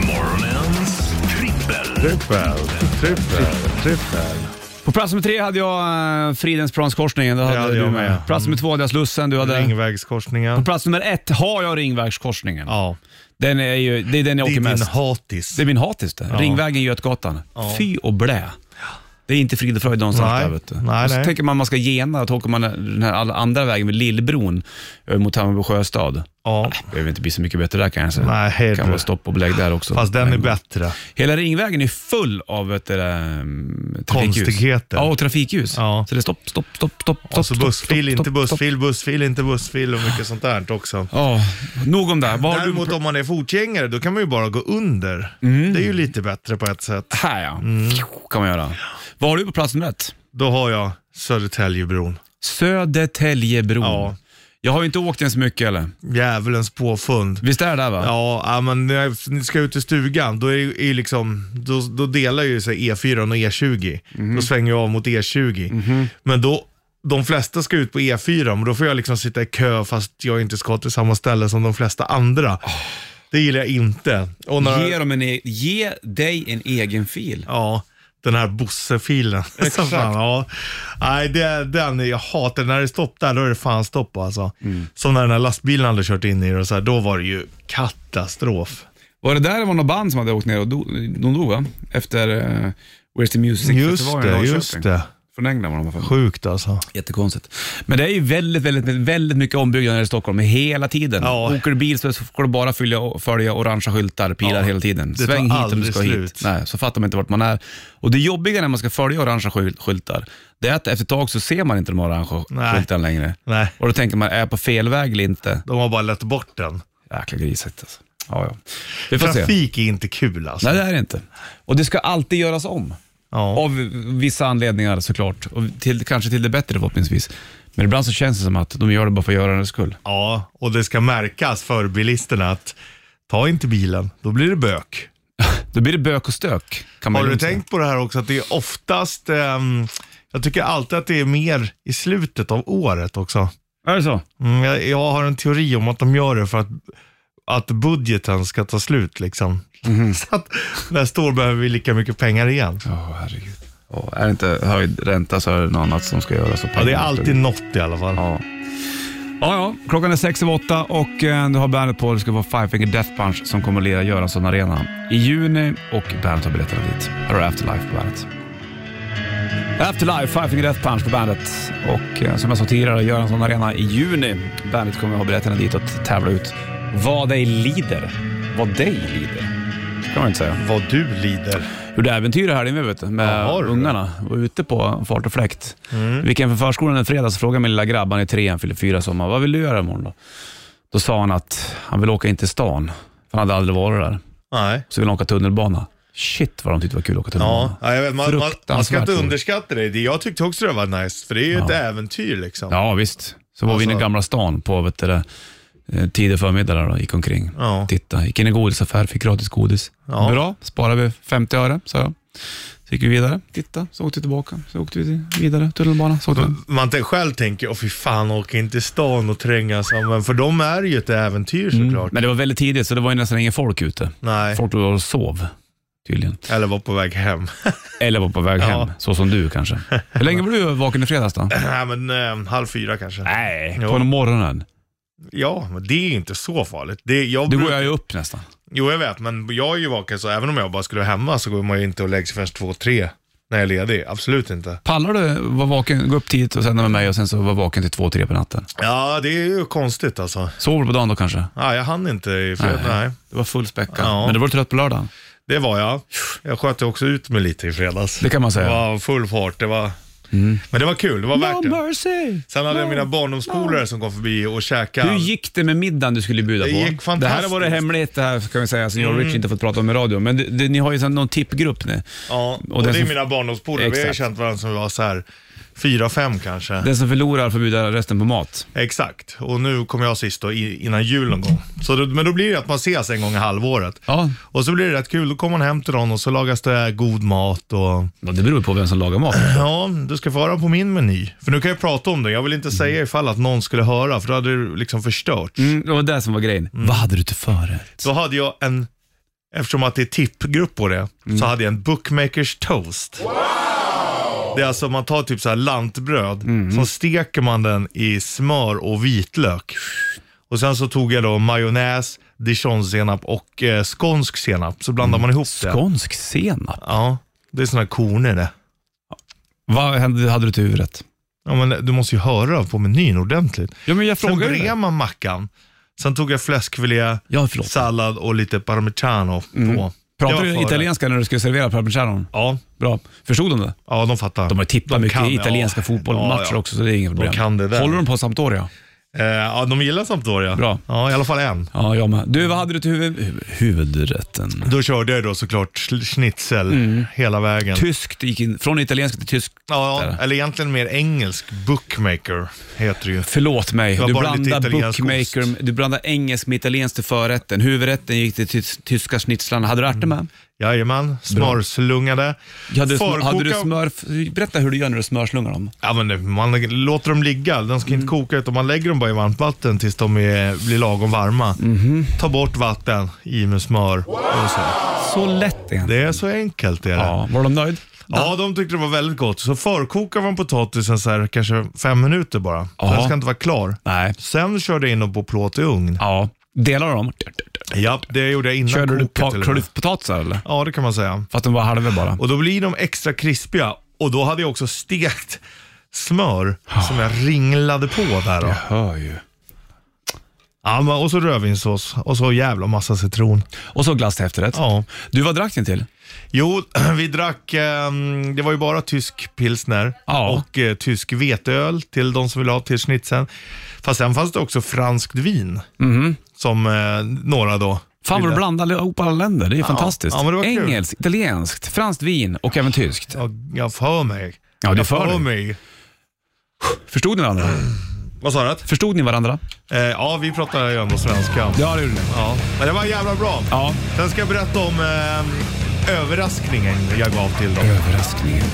Morgonens trippel. Trippel, trippel, trippel. På plats nummer tre hade jag eh, Fridhemsplanskorsningen. Det hade hade du jag med. med. Plats nummer två hade jag Slussen. Du hade... På Ringvägskorsningen. plats nummer ett har jag Ringvägskorsningen. Ja, Den är ju, det är den jag det åker är din mest. hatis. Det är min hatis det. Ringvägen Götgatan. Fy och blä. Det är inte frid och fröjd någonstans Nej. där. Vet du. Nej, och så nej. tänker man man ska gena, då åker man den här alla andra vägen vid Lillbron över mot Hammarby sjöstad. Ja, Det behöver inte bli så mycket bättre där kanske. Nej, hej kan vara stopp och belägg där också. fast den är bättre. Hela Ringvägen är full av vet du, um, trafikljus. Konstigheter. Ja, och trafikljus. Ja. Så det är stopp, stopp, stopp, stopp, stopp. Och så stopp, bussfil, stopp, inte stopp, bussfil, bussfil, inte bussfil och mycket sånt där också. Ja, nog om det. Vad har Däremot du... om man är fotgängare, då kan man ju bara gå under. Mm. Det är ju lite bättre på ett sätt. Här ja, Mm. kan man göra. Vad har du på plats nummer ett? Då har jag Södertäljebron. Södertäljebron. Ja. Jag har ju inte åkt den så mycket eller? Djävulens påfund. Visst är det där va? Ja, ja, men när ni ska ut i stugan, då, är, är ju liksom, då, då delar ju sig E4 och E20. Mhm. Då svänger jag av mot E20. Men då, de flesta ska ut på E4, men då får jag liksom sitta i kö fast jag inte ska till samma ställe som de flesta andra. Det gillar jag inte. Och när, Ge, dem en e- ge dig en egen fil. Ja, den här Bosse-filen. Exakt. Fan, ja. Nej, det, den, jag hatar när det är stopp där, då är det fan stopp alltså. Som när den här lastbilen hade kört in i det och så här, då var det ju katastrof. Var det där det var något band som hade åkt ner och do, de dog va? Efter uh, Where's the Music Just det, just det. Från England var de i alla fall. Sjukt alltså. Jättekonstigt. Men det är ju väldigt, väldigt, väldigt mycket ombyggnader i Stockholm hela tiden. Ja. Åker du bil så får du bara följa, följa orangea skyltar, pilar Ja. hela tiden. Det Sväng hit om du ska hit. slut. Nej, så fattar man inte vart man är. Och det jobbiga när man ska följa orangea skyl- skyltar, det är att efter ett tag så ser man inte de orangea Nej. skyltarna längre. Nej, Och då tänker man, är jag på fel väg eller inte? de har bara lett bort den. Jäkla grisigt alltså. Ja, ja. Vi får se. Trafik är inte kul alltså. Nej, det är det inte. Och det ska alltid göras om. Ja. Av vissa anledningar såklart. Och till, kanske till det bättre förhoppningsvis. Men ibland så känns det som att de gör det bara för görandets skull. ja, och det ska märkas för bilisterna att ta inte bilen, då blir det bök. Då blir det bök och stök. Kan man Har du säga. tänkt på det här också att det är oftast, ehm, jag tycker alltid att det är mer i slutet av året också. Är det så? Mm, jag, jag har en teori om att de gör det för att, att budgeten ska ta slut liksom. Mhm. Så att nästa år behöver vi lika mycket pengar igen. Ja, herregud. Ja, är det inte höjd ränta så är det något annat som ska göras. Ja, det är alltid något i alla fall. Ja. Ja, ja, klockan är sex över åtta och eh, du har bandet på. Det ska vara Five Finger Death Punch som kommer att lira Göransson Arena i juni och bandet har biljetterna dit. Här har Afterlife på bandet. Afterlife, Five Finger Death Punch på bandet. Och eh, som jag sa tidigare, Göransson Arena i juni. Bandet kommer att ha biljetterna dit och tävla ut vad dig lider. Vad dig lider. Så kan man inte säga. Vad du lider. Gjorde äventyr här inne vet du, med Ja, har du? ungarna. Var ute på fart och fläkt. Mm. Vi gick hem för förskolan en fredag så frågade min lilla grabb, han är tre, han fyller fyra sommar. Vad vill du göra imorgon då? Då sa han att han vill åka in till stan. För han hade aldrig varit där. Nej. Så vill han åka tunnelbana. Shit vad de tyckte det var kul att åka tunnelbana. Ja, jag vet, man, man, man ska inte underskatta det. Det- Jag tyckte också det var nice, för det är ju ett äventyr liksom. Ja, visst. Så var vi inne i Alltså- Gamla stan på vet du, tidig förmiddag där gick omkring. Ja. Titta, gick in i godisaffär, fick gratis godis. Ja. Bra, sparade vi 50 öre, sa jag. Så gick vi vidare, titta, så åkte vi tillbaka. Så åkte vi vidare, tunnelbana. Så åkte. Man själv tänker, åh fy fan, åka in till stan och trängas. Men för dem är ju ett äventyr såklart. Men det var väldigt tidigt, så det var ju nästan ingen folk ute. Nej, Folk låg och sov, tydligen. eller var på väg hem. Eller var på väg Ja. hem, så som du kanske. Hur länge var du vaken i fredags då? Nej, men eh, halv fyra kanske. Nej, Jo. på morgonen. Ja, men det är inte så farligt. Det, jag Då bruk- går jag ju upp nästan. Jo, jag vet, men jag är ju vaken så även om jag bara skulle hemma så går man ju inte och lägger sig först två, tre när jag är ledig. Absolut inte. Pallar du vara vaken, gå upp tidigt och sända med mig och sen så vara vaken till två, tre på natten? Ja, det är ju konstigt alltså. Sover du på dagen då kanske? Ja, jag hann inte i fredags. Nej. Det var full späcka. Ja. Men du var trött på lördagen? Det var jag. Jag sköt också ut mig lite i fredags. Det kan man Det säga. var full fart. Det var Men det var kul, det var värt det. mercy. Sen hade jag mina barndomspolare som kom förbi och käkade. Hur gick det med middagen du skulle bjuda Det på? gick Det här fantastiskt. Mm. har varit hemligt det här kan vi säga, som jag och Rich inte fått prata om i radio. Men det, det, ni har ju någon tippgrupp nu. Ja, och, den det är som- mina barndomspolare. Vi har ju känt varandra som vi var så här fyra, fem kanske. Den som förlorar får bjuda resten på mat. Exakt, och nu kommer jag sist då, innan jul någon gång. Så då, men då blir det att man ses en gång i halvåret. Ja. Och så blir det rätt kul, då kommer man hem till någon och så lagas det god mat och Ja, Det beror på vem som lagar mat. Ja, du ska få höra på min meny. För nu kan jag prata om det. Jag vill inte säga ifall att någon skulle höra, för då hade det liksom förstört. Mm, det var det som var grejen. Vad hade du till förrätt? Då hade jag en, eftersom att det är tippgrupp på det, så hade jag en bookmakers toast. Det är alltså, man tar typ så här lantbröd, så steker man den i smör och vitlök. Och sen så tog jag då majonnäs, dijonsenap och eh, skånsk senap. Så blandar man ihop det. Skånsk senap. Ja, det är såna här i det. Vad hände, hade du till huvudrätt? Ja, men du måste ju höra på menyn ordentligt. Ja, men jag Sen frågar ju bred det. man mackan. Sen tog jag fläskfilé, Ja, förlåt. sallad och lite parmigiano på. Var du italienska när du skulle servera parmigianon? Ja, Bra. Förstod de det? ja, de fattar. De har tippat De mycket kan, italienska ja. fotbollsmatcher Ja, ja. också, så det är inget problem. kan det där. Håller de på Sampdoria? Eh, ja, de gillar Sampdoria. Bra. Ja, i alla fall en. Ja, jag med. Du, vad hade du till huvud, hu- huvudrätten? Då körde jag då såklart schl- schnitzel Mm. hela vägen. Tyskt, gick in, från italienska till tysk. Ja, där. eller egentligen mer engelsk. Bookmaker heter det ju. Förlåt mig, var du bara lite blandar italiensk bookmaker, du blandar engelsk med italienskt till förrätten. Huvudrätten gick till tys- tyska schnitzlarna. Hade du ärtor med? Jajamän, smörslungade. Hade du, hade du smör, berätta hur du gör när du smörslungar dem. Ja, men man låter dem ligga. De ska inte Mm. koka utan man lägger dem bara i varmt vatten tills de är, blir lagom varma. Mhm. Ta bort vatten, i med smör och så. Så lätt är Det är så enkelt är det. Ja. Ja, var de nöjd? de tyckte det var väldigt gott. Så förkokar man potatisen så här, kanske fem minuter bara. Ja. den ska inte vara klar. Nej. Sen körde jag in dem på plåt i ugn. Ja. Delar dem? Ja, det gjorde jag innan Körde du pa- eller? Ja, det kan man säga. Fast de var halva bara? Och då blir de extra krispiga. Och då hade jag också stekt smör som jag ringlade på där. Då. hör ju. Ja, men, och så rödvinssås och så jävla massa citron. Och så glass till efterrätt. Ja. Du, vad drack ni till? Jo, vi drack, ehm, det var ju bara tysk pilsner Ja. och eh, tysk veteöl till de som vill ha till schnitzeln. Fast sen fanns det också franskt vin som eh, några då. Mhm. Fan vad du ville. blandar ihop alla länder. Det är fantastiskt. Ja, men det var kul. Engelskt, italienskt, franskt vin och även tyskt. Ja, jag för mig. Ja, du jag för dig. mig. Förstod ni varandra? Vad sa du? Förstod ni varandra? Eh, ja, vi pratar ju ändå svenska. Ja, det gjorde ni. Ja, men det var jävla bra. Ja. Sen ska jag berätta om eh, överraskningen jag gav till dem. Överraskningen.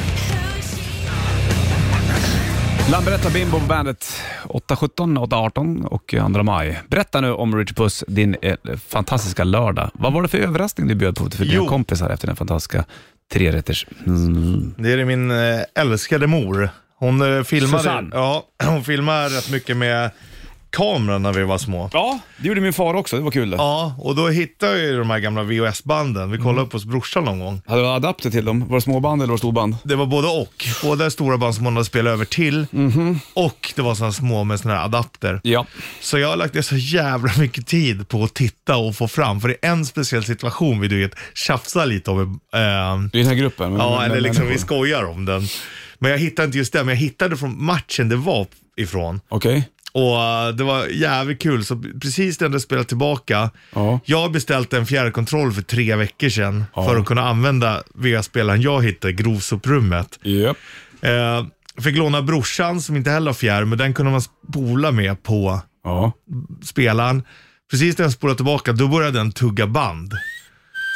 Lambretta Bimbo på bandet 8.17, 8.18 och 2 maj. Berätta nu om Richard Puss, din eh, fantastiska lördag. Vad var det för överraskning du bjöd på för dina Jo. kompisar efter den fantastiska trerätters... Mm. Det är min eh, älskade mor. Hon eh, filmade, Susanne. ja, hon filmade rätt mycket med kameran när vi var små. Ja, det gjorde min far också. Det var kul det. Ja, och då hittade jag ju de här gamla VHS-banden. Vi kollade upp hos brorsan någon gång. Hade du adapter till dem? Var det småband eller var det storband? Det var både och. Både stora band som hon hade spelat över till och det var sådana små med sådana här adapter. Ja. Så jag har lagt ner så jävla mycket tid på att titta och få fram. För det är en speciell situation vi du vet, tjafsar lite om. Eh, I den här gruppen? med- Ja, med eller liksom vi människor. skojar om den. Men jag hittade inte just det, men jag hittade från matchen det var ifrån. Okej. Och eh, det var jävligt kul, så precis när det spelade tillbaka, Ja. jag har beställt en fjärrkontroll för tre veckor sedan Ja. för att kunna använda VA-spelaren jag hittade, grovsoprummet. Japp. Eh, fick låna brorsan som inte heller har fjärr, men den kunde man spola med på Ja. spelaren. Precis när jag spolade tillbaka, då började den tugga band.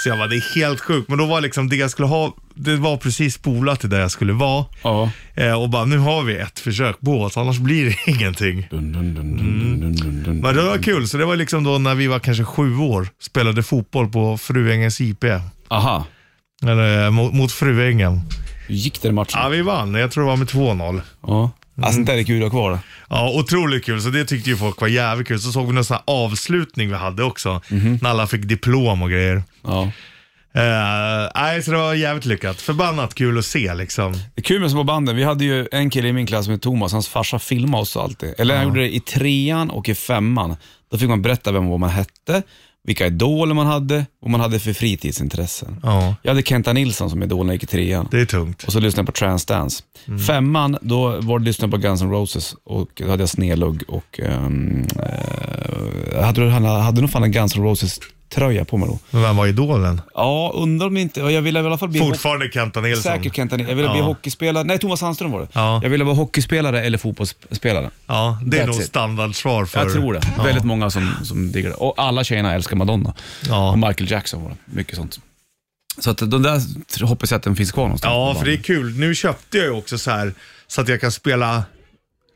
Så jag bara, det är helt sjukt. Men då var liksom det jag skulle ha, det var precis spolat till där jag skulle vara. Ja. Eh, och bara, nu har vi ett försök på oss, annars blir det ingenting. Dun, dun, dun, dun. Men det var kul, så det var liksom då när vi var kanske sju år, spelade fotboll på Fruängens IP. Aha. Eller eh, mot, mot Fruängen. Hur gick det i matchen? Ja, vi vann. Jag tror det var med 2-0. Ja. Alltså, sånt där är kul att ha kvar. Ja, otroligt kul. Så det tyckte ju folk var jävligt kul. Så såg vi någon sån här avslutning vi hade också. När alla fick diplom och grejer. Ja. Eh, nej, så det var jävligt lyckat. Förbannat kul att se liksom. Det är kul med små banden. Vi hade ju en kille i min klass som hette Thomas, hans farsa filmade oss alltid. Eller han gjorde det i trean och i femman. Då fick man berätta vem vad man hette, vilka idoler man hade och man hade för fritidsintressen. Ja, Jag hade Kenta Nilsson som idol när jag gick i trean. det är tungt. Och så lyssnade jag på Transdance. Femman, då var det lyssna på Guns N' Roses och då hade jag snedlugg och um, uh, hade, hade nog fan en Guns N' Roses tröja på mig då. Men vem var idolen? Ja, undrar om inte, jag ville i alla fall bli Fortfarande Kenta Nilsson. Säkert Kenta Nilsson. Jag ville bli Ja. hockeyspelare, nej Thomas Sandström var det. Ja. Jag ville vara hockeyspelare eller fotbollsspelare. Ja, det är That's nog it. standardsvar för... Jag tror det. Ja. Väldigt många som, som diggar det. Och alla tjejerna älskar Madonna. Ja. Och Michael Jackson var det. Mycket sånt. Så att de där hoppas jag att den finns kvar någonstans. Ja, för det är kul. Nu köpte jag ju också så här så att jag kan spela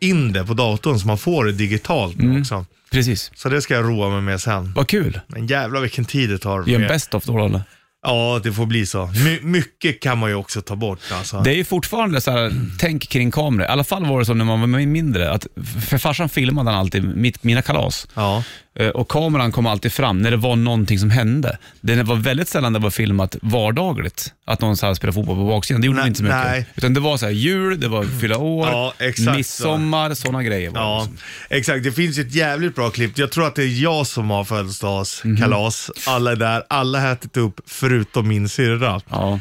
in det på datorn så man får det digitalt nu också. Precis. Så det ska jag roa mig med sen. Vad kul. Men jävlar vilken tid det tar. Gör en med- best of då eller? Ja, det får bli så. My mycket kan man ju också ta bort alltså. Det är ju fortfarande så här, tänk kring kameror. I alla fall var det så när man var mindre, att för farsan filmade han alltid mitt, mina kalas. Ja. Eh, Och kameran kom alltid fram när det var någonting som hände. Det var väldigt sällan det var filmat vardagligt, att någon så här spelade fotboll på baksidan. Det gjorde Nej, inte så mycket. nej. Utan det var så här jul, det var fylla år, Ja, exakt midsommar, sådana grejer. Var det Ja, liksom. exakt. Det finns ett jävligt bra klipp. Jag tror att det är jag som har födelsedagskalas. Alla är där. Alla har ätit upp förutom min syrra. ja.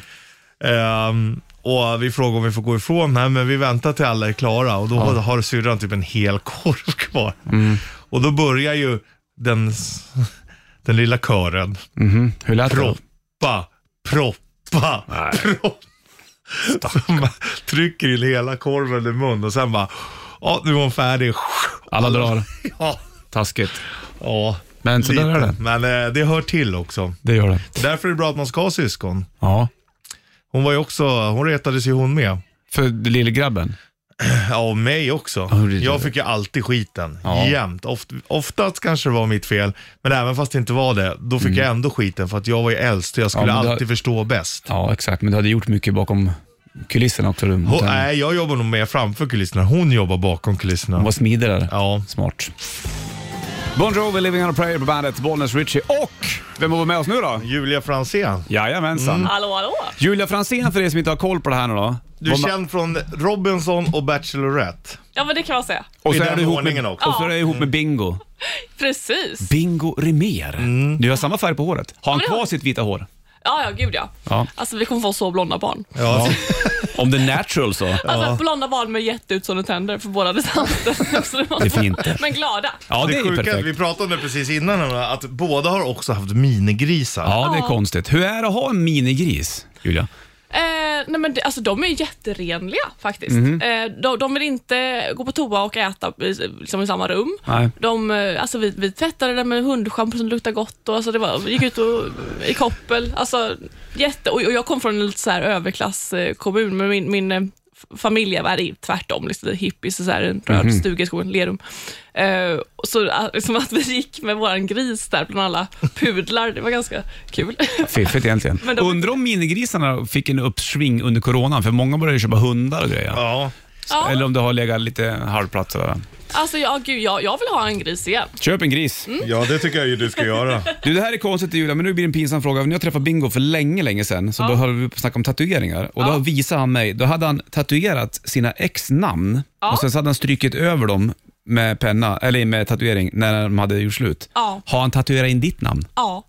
Ehm, och vi frågar om vi får gå ifrån. Nej, men vi väntar till alla är klara och då har syrran typ en hel korv kvar. Och då börjar ju den, den lilla kören. Mhm. Hur lät det? då? Proppa, proppa, proppa. Trycker in hela korven i mun och sen bara, ja nu är hon färdig. Alla drar. Ja, Taskigt. ja. Men så där är det. Men eh, det hör till också. Det gör det. Därför är det bra att man ska ha syskon. Ja. Hon var ju också, hon retades ju hon med. För lillgrabben. Ja, och mig också. Ja, det är jag fick ju alltid skiten. Ja. Jämt. Oft, oftast kanske det var mitt fel, men även fast det inte var det, då fick jag ändå skiten för att jag var ju äldst och jag skulle Mm. det- alltid förstå bäst. Ja, exakt. Men du hade gjort mycket bakom kulisserna också. Du, Hon, nej, jag jobbar nog mer framför kulisserna. Hon jobbar bakom kulisserna. Hon var smidig där. Ja. Smart. Bon Jovi, Living on a prayer på bandet, Bollnäs Richie och vem var med oss nu då? Julia Franzén. Jajamensan. Hallå, hallå? Julia Franzén för er som inte har koll på det här nu då. Du är känd från Robinson och Bachelorette. Ja, men det kan man säga. och i så är den du ihop ordningen med, också. Och så är du ihop med Bingo. Precis. Bingo Rimér. Du har samma färg på håret. Har han men det har- kvar sitt vita hår? Ja, ja, gud ja. Ja. Alltså, vi kommer få så blonda barn. Ja. Om det är natural så. Alltså, blonda barn med jätteutstående tänder för båda distanser. Så Det är fint. Men glada. Ja, det är ju sjuka, perfekt. vi pratade om det precis innan, att båda har också haft minigrisar. Ja, det är Ja. konstigt. Hur är det att ha en minigris, Julia? Eh, nej men det, alltså, de är jätterenliga faktiskt. Mhm. Eh, de, de vill inte gå på toa och äta i, liksom, i samma rum. Nej. De, eh, alltså, vi, vi tvättade det med hundschampo som luktar gott och alltså, det var, vi gick ut och, i koppel. Alltså, jätte, och, och jag kom från en lite så här överklasskommun, men min, min eh, f- familj är i tvärtom, liksom, lite hippies och så här, en röd Mhm. stuga i skogen, Lerum. Och så eh, liksom att vi gick med våran gris där bland alla pudlar, det var ganska kul. Fiffigt egentligen. Men de- Undrar om minigrisarna fick en uppsving under coronan, för många började köpa hundar och grejer. Ja. Ja. Eller om det har legat lite halvplatt sådär. Alltså, ja, gud, jag, jag vill ha en gris igen. Köp en gris. Mm. ja, det tycker jag ju du ska göra. Du, det här är konstigt Julia, men nu blir det en pinsam fråga. När jag träffade Bingo för länge, länge sedan så Ja. då höll vi på att snacka om tatueringar. Och då Ja. visade han mig, då hade han tatuerat sina ex-namn Ja. och sen så hade han strykit över dem med penna, eller med tatuering när de hade gjort slut. Ja. Har han tatuerat in ditt namn? Ja,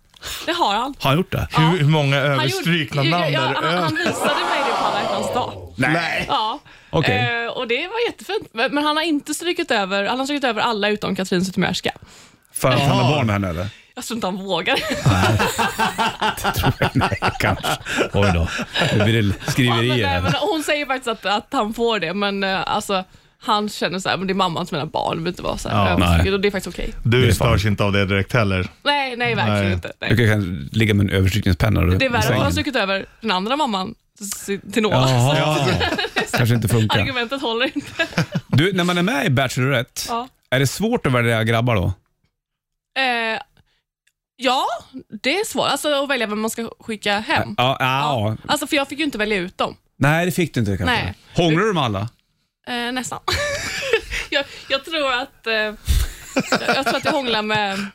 det har han. Har han gjort det? Hur, hur många Han, överstrykna gjorde- namn ja, det han, han visade mig det på alla hjärtans dag. Nej. Ja. Okej. Eh, och det var jättefint. Men, men han har inte strykit över, han har strykit över alla utom Katrin Zytomierska. För att han har barn med henne eller? Jag tror inte han vågar. Nej, kanske. Oj då. Nu blir det Ja, men, skriverier nej, men hon säger faktiskt att, att han får det, men eh, alltså han känner så här, men det är mamman som är mina barn, det behöver inte vara så här Ja, nej. och det är faktiskt okej. Det Du störs inte av det direkt heller. Nej, nej, verkligen Nej. inte. Du Nej. kan ligga med en överstrykningspenna Det är värre att han har strukit över den andra mamman till- Noah. Jaha, kanske inte funkar. Argumentet håller inte. Du, när man är med i Bachelorette, Ja. är det svårt att välja grabbar då? Eh, ja, det är svårt. Alltså att välja vem man ska skicka hem. Ja, ja. Alltså för jag fick ju inte välja ut dem. Nej, det fick du inte kanske. Nej. Hånglar du med alla? Eh, nästan. jag, jag tror att eh, jag, jag tror att jag hånglar med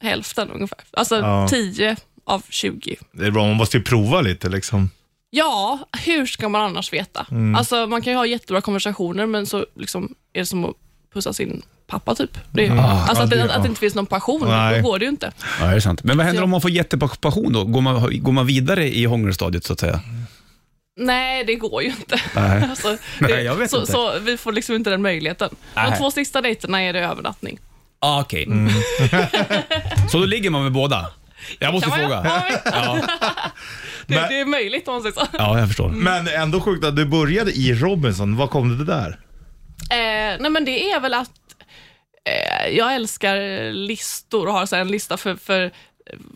hälften ungefär. Alltså Ja. 10 av 20. Det är bra, man måste ju prova lite liksom. Ja, hur ska man annars veta? Mm. Alltså man kan ju ha jättebra konversationer men så liksom är det som att pussa sin pappa typ. Det, Ah, alltså att, det, att det inte finns någon passion, Nej. då går det ju inte. Ja, det är sant. Men vad händer Så- om man får jättepassion då? Går man, går man vidare i hångelstadiet så att säga? Nej, det går ju inte. Nej. Alltså, Nej, det, jag vet så, inte. så vi får liksom inte den möjligheten. Nej. De två sista dejterna är det övernattning. Ah, Okej. så då ligger man med båda? Jag måste Kan man fråga. göra? Ja, Ja, det, Men- det är möjligt om man säger så. ja, jag förstår. Men ändå sjukt att du började i Robinson. Vad kom det där? Eh, nej men det är väl att eh, jag älskar listor och har så här en lista för, för eh,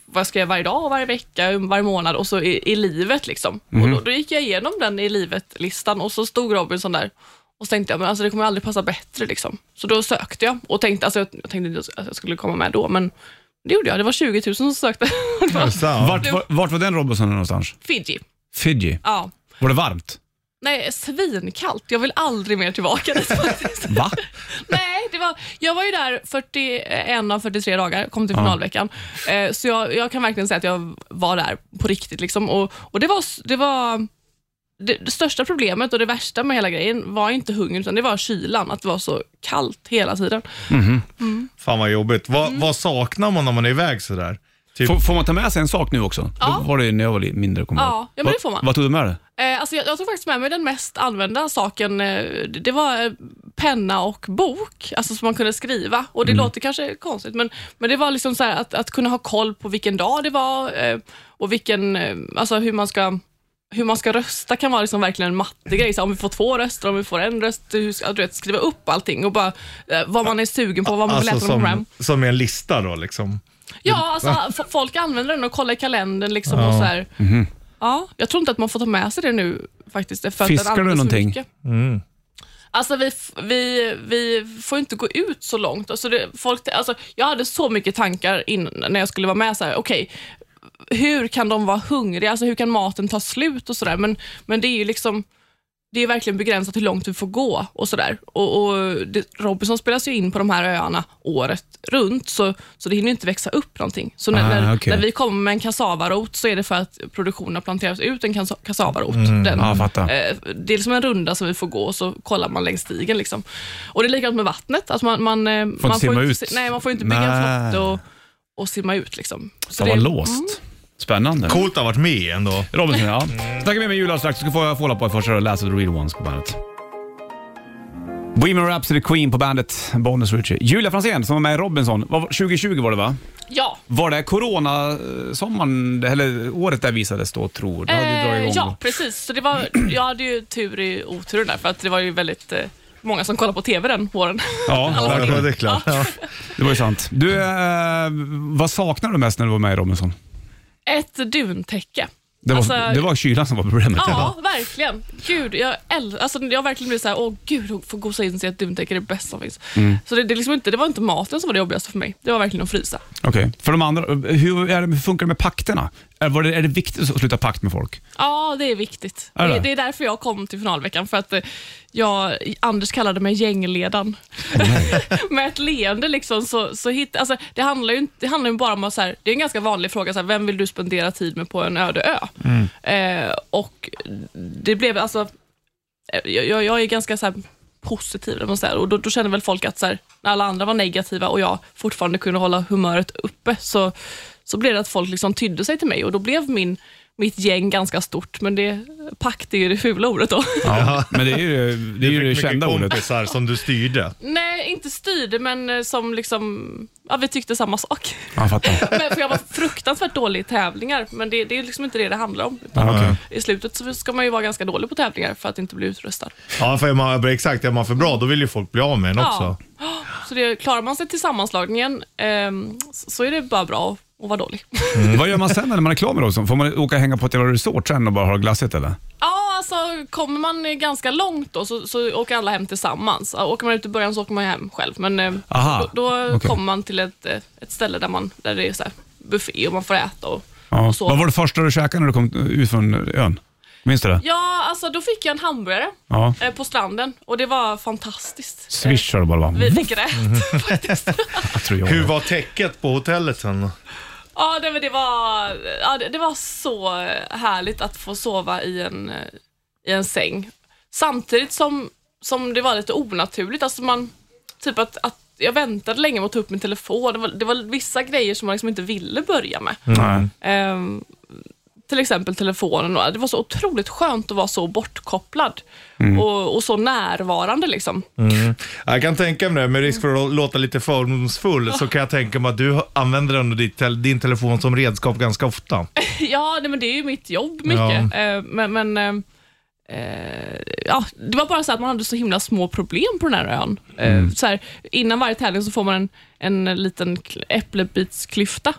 vad ska jag varje dag, varje vecka, varje månad och så i, i livet. liksom. Och då, då gick jag igenom den i livet-listan och så stod Robinson där. Och så tänkte jag, men alltså det kommer aldrig passa bättre. Liksom. Så då sökte jag och tänkte, alltså jag, jag tänkte inte att jag skulle komma med då, men det gjorde jag. Det var 20 000 som sökte. Var Sant. Vart, var, vart var den Robinson någonstans? Fiji. Fiji? Ja. Var det varmt? Nej, svinkallt. Jag vill aldrig mer tillbaka dit faktiskt. Va? Nej, det var, jag var ju där 41 av 43 dagar, kom till finalveckan. Eh, så jag, jag kan verkligen säga att jag var där på riktigt. Liksom. Och, och det var, det var det, det största problemet och det värsta med hela grejen var inte hungern, utan det var kylan. Att det var så kallt hela tiden. Fan vad jobbigt. Vad, Mm. vad saknar man när man är iväg sådär? Typ, Får, får man ta med sig en sak nu också? Ja. Då var det när jag var lite mindre, kommer jag Ja, ja, men det får man. Vad tog du med dig? Eh, alltså jag, jag tog faktiskt med mig den mest använda saken. Eh, det, det var eh, penna och bok, alltså som man kunde skriva. Och Det låter kanske konstigt, men, men det var liksom så här att, att kunna ha koll på vilken dag det var eh, och vilken, eh, alltså hur man ska hur man ska rösta kan vara liksom verkligen en mattegrej. Så om vi får två röster, om vi får en röst, hur ska, du vet, skriva upp allting och bara eh, vad man är sugen på, vad man vill alltså äta på program. som, som en lista då liksom. Ja, alltså folk använder den och kollar i kalendern liksom och så här. Ja, jag tror inte att man får ta med sig det nu faktiskt. För Fiskar du någonting? mycket. Alltså vi, vi, vi får inte gå ut så långt. Alltså det, folk, alltså jag hade så mycket tankar innan, när jag skulle vara med. så här, Okej, hur kan de vara hungriga? Alltså hur kan maten ta slut och sådär? Men, men det är ju liksom det är verkligen begränsat hur långt vi får gå och sådär. Och, och det, Robinson spelas ju in på de här öarna året runt, så, så det hinner inte växa upp någonting. Så när, Ah, när, okej. när vi kommer med en kassavarot så är det för att produktionen har planterats ut en kassa- kassavarot. Mm. Den, Ja, eh, det är liksom en runda som vi får gå och så kollar man längs stigen. Liksom. Och det är likadant med vattnet. Alltså man, man, eh, man simma inte, Nej, man får inte bygga en flotte och, och simma ut. Liksom. Så var det- låst. Spännande. Coolt att ha varit med ändå. Robinson, ja. Snackar med mig Julia strax. Du ska få Fall Out Boy först och läsa The Real Ones på bandet. Bohemian Rhapsody Queen på bandet, Bonus Richie. Julia Franzén som var med i Robinson, Vad var- 2020 var det va? Ja, Var det corona-sommaren, eller året där visades då tror du? Eh, ja, precis. Så det var, jag hade ju tur i oturen där, för att det var ju väldigt eh, många som kollade på TV den våren. Ja, Ja, det är klart. Ja. det var ju sant. Du, eh, vad saknar du mest när du var med i Robinson? Ett duntäcke. Det var, Alltså, det var kylan som var problemet. Ja, verkligen. Gud, jag, äl- alltså, jag verkligen blivit såhär, åh gud, att få gosa in sig i ett duntäcke är det bästa som finns. Mm. Så det, det, liksom inte, det var inte maten som var det jobbigaste för mig, det var verkligen att frysa. Okej. För de andra, hur, är det, funkar det med pakterna? Är, var det, är det viktigt att sluta pakt med folk? Ja, det är viktigt. Är det? det? Det är därför jag kom till finalveckan, för att eh, jag, Anders kallade mig gängledaren. Med ett leende liksom, så, så hit, alltså, det handlar ju det handlar ju bara om att, så här, det är en ganska vanlig fråga, så här, vem vill du spendera tid med på en öde ö? Eh, och det blev alltså, eh, jag, jag är ganska så här, positiv, man säger, och då, då känner väl folk att så här, när alla andra var negativa och jag fortfarande kunde hålla humöret uppe, så, så blev det att folk liksom tydde sig till mig och då blev min mitt gäng ganska stort, men det, pakt är ju det fula ordet då. Ja, men det är ju det, är ju det kända ordet. kompisar som du styrde. Nej, inte styrde, men eh, som liksom, ja vi tyckte samma sak. Ja, jag fattar. Men, för jag var fruktansvärt dålig i tävlingar, men det, det är liksom inte det det handlar om. Utan Ja, okej. I slutet så ska man ju vara ganska dålig på tävlingar för att inte bli utröstad. Ja, för är man, exakt. Är man för bra, då vill ju folk bli av med en också. Ja. Så det, klarar man sig till sammanslagningen så så är det bara bra att vara dålig. Vad gör man sen när man är klar med Robinson? Får man åka och hänga på ett jävla resort sen och bara ha glassigt eller? Ja, alltså kommer man ganska långt då så, så åker alla hem tillsammans. Åker man ut i början så åker man hem själv, men eh, Aha, då, då okej. kommer man till ett, eh, ett ställe där, man, där det är så här buffé och man får äta. Och, Ja. och så. Vad var det första du käkade när du kom ut från ön? Minns du det? Ja, alltså då fick jag en hamburgare Ja. eh, på stranden och det var fantastiskt. Swish det bara. Eh, Vi fick rätt faktiskt. Hur var täcket på hotellet sen? Ja, det, men det, var, ja det, det var så härligt att få sova i en, i en säng. Samtidigt som, som det var lite onaturligt. Alltså man, typ att, att jag väntade länge med att ta upp min telefon. Det var, det var vissa grejer som man liksom inte ville börja med. Nej. Ehm, till exempel telefonen. och Det var så otroligt skönt att vara så bortkopplad och, och så närvarande. Liksom. Jag kan tänka mig det, med risk för att låta lite fördomsfull, så kan jag tänka mig att du använder ändå din telefon som redskap ganska ofta. Ja, nej, men det är ju mitt jobb mycket. Eh, men men eh, eh, ja, det var bara så att man hade så himla små problem på den här ön. Eh, så här, innan varje tävling så får man en, en liten kl- äppelbitsklyfta.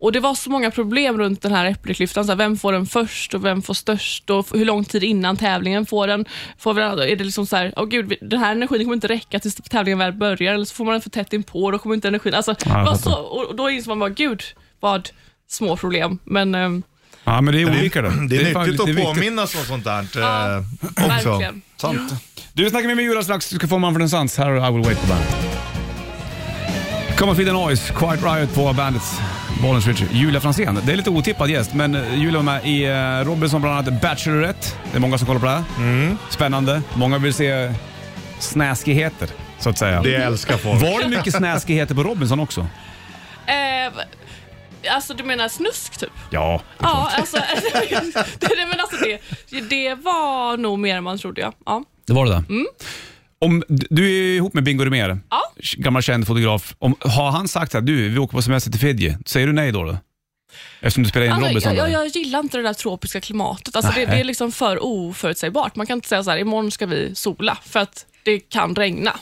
Och Det var så många problem runt den här äppelklyftan. Så här, vem får den först och vem får störst och hur lång tid innan tävlingen får den? Får vi, är det liksom så här, åh gud, den här energin kommer inte räcka tills tävlingen väl börjar, eller så får man den för tätt inpå, då kommer inte energin... Alltså, fattar. så, och då inser man bara, gud vad små problem. Men ehm, Ja, men det är olika det. Det är, nyttigt det är att viktigt. påminnas om sånt där Ja, eh, också. verkligen. Sant. Du snackar med mig Julia strax. Du ska få Man för Sans. Här I Will Wait på bandet. Kommer Feed the Noise, Quiet Riot på bandets Bollens Richard. Julia Franzén. Det är lite otippad gäst, men eh, Julia var med i eh, Robinson bland annat Bachelorette. Det är många som kollar på det här. Spännande. Många vill se snäskigheter, så att säga. Det älskar folk. Var det mycket snäskigheter på Robinson också? Eh, alltså du menar snusk typ? Ja, Ja, alltså, det, men alltså det, det var nog mer än man trodde. Ja. Ja. Det var det där. Om, du är ihop med Bingo Rimér, Ja. gammal känd fotograf. Om, har han sagt att du, vi åker på semester till Fiji, säger du nej då? då? Eftersom du spelar in Alltså, Robinson. jag, där. jag, jag gillar inte det där tropiska klimatet. Alltså, det, det är liksom för oförutsägbart. Man kan inte säga så här, imorgon ska vi sola, för att det kan regna.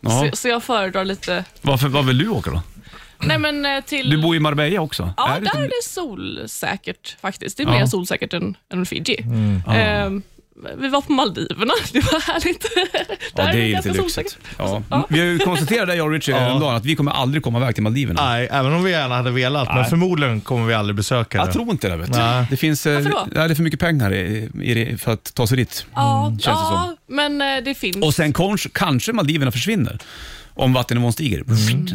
Ja. Så, så jag föredrar lite... Varför, var vill du åka då? Nej, men eh, till... Du bor i Marbella också? Ja, där är det solsäkert faktiskt. Det är Ja. mer solsäkert än, än Fiji. Mm. Ehm, vi var på Maldiverna, det var härligt. Ja, det är lite lyxigt. Ja. Ja. Vi har ju konstaterat det, jag och Richie, häromdagen, att vi kommer aldrig komma iväg till Maldiverna. Nej, även om vi gärna hade velat, men Nej. förmodligen kommer vi aldrig besöka det. Jag tror inte det. Vet du. Nej. Det finns eh, Varför då? ja, det är för mycket pengar i, i, det för att ta sig dit. Ja, känns det ja men eh, det finns. Och sen kanske, kanske Maldiverna försvinner. Om vattennivån stiger.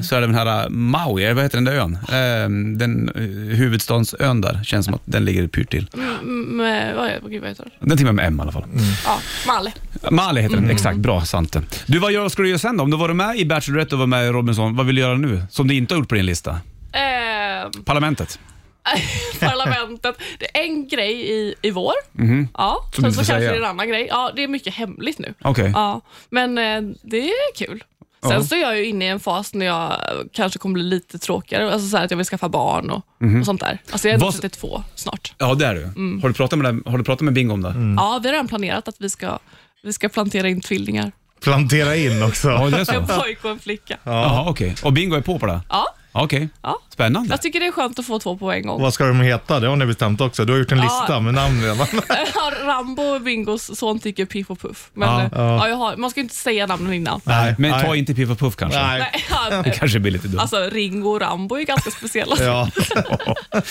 Så är det den här Maui, eller vad heter den där ön? Eh, Den eh, huvudstadsön där, känns som att den ligger pyrt till. Mm, eh, vad, är, gud, vad heter? Den till och med M i alla fall. Ja, Malle. Mali heter den, exakt. Bra, sant. Du, vad gör, ska du göra sen då? Om du var med i Bachelorette och var med i Robinson, vad vill du göra nu? Som du inte har gjort på din lista? Eh, Parlamentet? parlamentet. Det är en grej i, i vår. Ja, Mhm. Som sen så kanske säga. det är en annan grej. Ja, det är mycket hemligt nu. Okej. Ja, men eh, det är kul. Sen Ja. så är jag ju inne i en fas när jag kanske kommer bli lite tråkigare. Alltså så här att jag vill skaffa barn och, och sånt där. Alltså jag är. Vad- 32 snart. Ja, det är du. Har, du pratat med, har du pratat med Bingo om det? Ja, vi har redan planerat att vi ska, vi ska plantera in tvillingar. Plantera in också. Ja, det är En så. pojke och en flicka. Jaha, okej. Och Bingo är på på det? Ja, Okej. ja. Spännande. Jag tycker det är skönt att få två på en gång. Vad ska de heta? Det har ni bestämt också. Du har gjort en Ja. lista med namn redan. Ja, Rambo och Bingos son tycker Piff och Puff. Men Ja. eh, ja. jag har, man ska inte säga namnen innan. Nej, men ta nej. inte Piff och Puff kanske. Nej. Nej, ja, Det kanske blir lite dumt. alltså Ringo och Rambo är ganska speciella. Ja, Ja.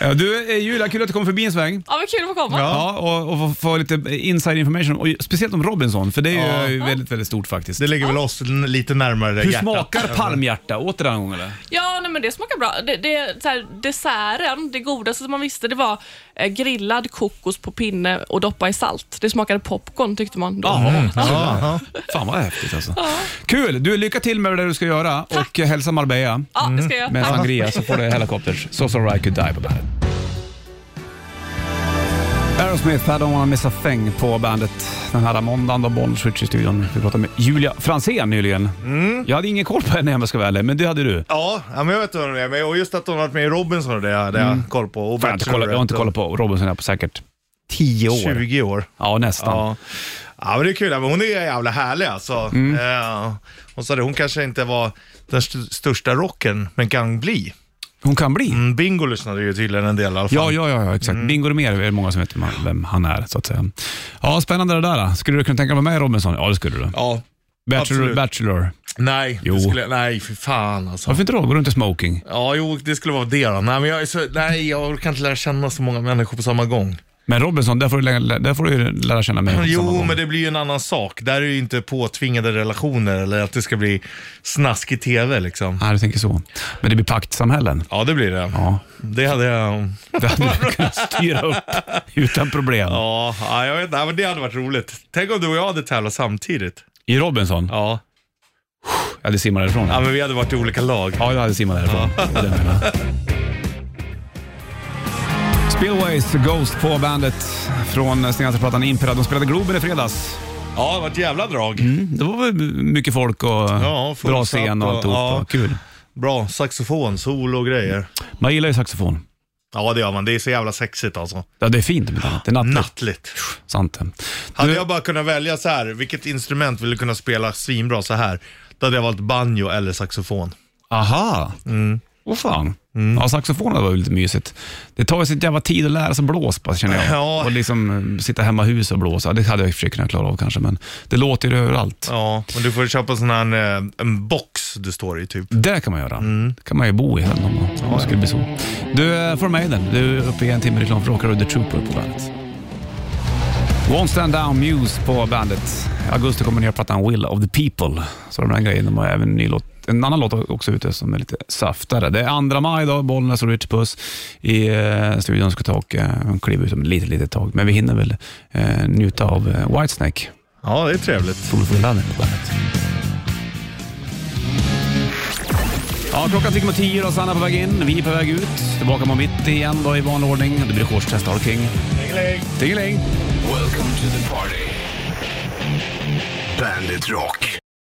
Ja, du, eh, Julia, kul att du kom förbi en sväng. men kul att få komma. Ja, och, och få, få lite inside information, och speciellt om Robinson, för det är ju Ja. väldigt, väldigt stort faktiskt. Det ligger väl oss lite närmare Hur hjärtat. smakar palmhjärta? Åt det den någon eller? Ja, nej, men det smakar bra. Det, det, så här, desserten, det godaste som man visste, det var eh, grillad kokos på pinne och doppa i salt. Det smakade popcorn tyckte man då. Jaha, Ja, fan vad häftigt alltså. Kul! Du, lycka till med det du ska göra och hälsa Marbella Ja, det ska jag med Tack. sangria så får du helikopters. So sorry I could die på bandet. Aerosmith, I don't wanna miss a thing på bandet den här måndagen då Switch i studion. Vi pratade med Julia Franzén nyligen. Jag hade ingen koll på henne om jag ska vara ärlig, men det hade du. Ja, ja, men jag vet hon är. Och just att hon har varit med i Robinson och det hade jag koll på. Och Fan, jag, inte kollat, jag har inte kollat på Robinson på säkert 10 år. 20 år. Ja, nästan. Ja. ja, men det är kul. Men hon är jävla härlig alltså. Mm. Eh, hon sa det, hon kanske inte var den st- största rocken, men kan bli. Hon kan bli. Mm, Bingo lyssnade ju tydligen en del i alla fall. Ja, ja, ja, ja exakt. Bingo mer är det många som vet vem han- är, så att säga. Ja, spännande det där. Skulle du kunna tänka dig med mig Robinson? Ja, det skulle du. Ja. Bachelor, absolut. Bachelor. Nej, Jo. skulle, nej för fan alltså. Varför inte då? Går du inte smoking? Ja, jo, det skulle vara det då. Nej, men jag, så, nej, jag orkar inte lära känna så många människor på samma gång. Men Robinson, där får du, lära, där får du lära känna mig. Jo, men det blir ju en annan sak. Där är det ju inte påtvingade relationer eller att det ska bli snaskig TV liksom. Ja, du tänker så. Men det blir paktsamhällen. Ja, det blir det. Ja, Det hade jag... det hade du kunnat styra upp utan problem. Ja, ja, jag vet inte. men det hade varit roligt. Tänk om du och jag hade tävlat samtidigt. I Robinson? Ja. hade simmat därifrån. Ja, men vi hade varit i olika lag. Ja, jag hade simmat därifrån. Det Spillways Ghost på bandet från senaste plattan Impera. De spelade Globen i fredags. Ja, det var ett jävla drag. Det var väl mycket folk och Ja, bra scen och alltihopa. ja. Kul. Bra saxofon, solo och grejer. Man gillar ju saxofon. Ja, det gör man. Det är så jävla sexigt alltså. Ja, det är fint med annat. Det är nattligt. Nattligt. Sant det. Hade Du- jag bara kunnat välja så här, vilket instrument vill du kunna spela svinbra så här? Då hade jag valt banjo eller saxofon. Aha. Mm. Åh fan. Ja, saxofonen var ju lite mysigt. Det tar ju sitt jävla tid att lära sig blås bara, känner jag. Ja. Och liksom eh, sitta hemma i huset och blåsa. Det hade jag i och för sig kunnat klara av kanske, men det låter ju överallt. Ja, men du får köpa sån här, eh, en box du står i typ. Det kan man göra. Mm. Det kan man ju bo i om man, om det skulle bli så. Du, eh, för Maiden. Du är uppe i en timme reklam för Rockar och The Trooper på bandet. Won't Stand Down Muse på bandet. I augusti kommer nya plattan Will of the People. Så de här grejen. De har även en, ny låt, en annan låt också ute som är lite saftare. Det är andra maj då, Bollnäs och Rich Puss i eh, studion ska ta och eh, kliva ut om ett litet, litet tag. Men vi hinner väl eh, njuta av eh, Whitesnake. Ja, det är trevligt. Full laddning på bandet. Ja, klockan tickar mot tio och Sanna är på väg in. Vi är på väg ut. Tillbaka på mitt igen då i vanlig ordning. Det blir shortstest King. Tingeling! Welcome to the party. Bandit Rock.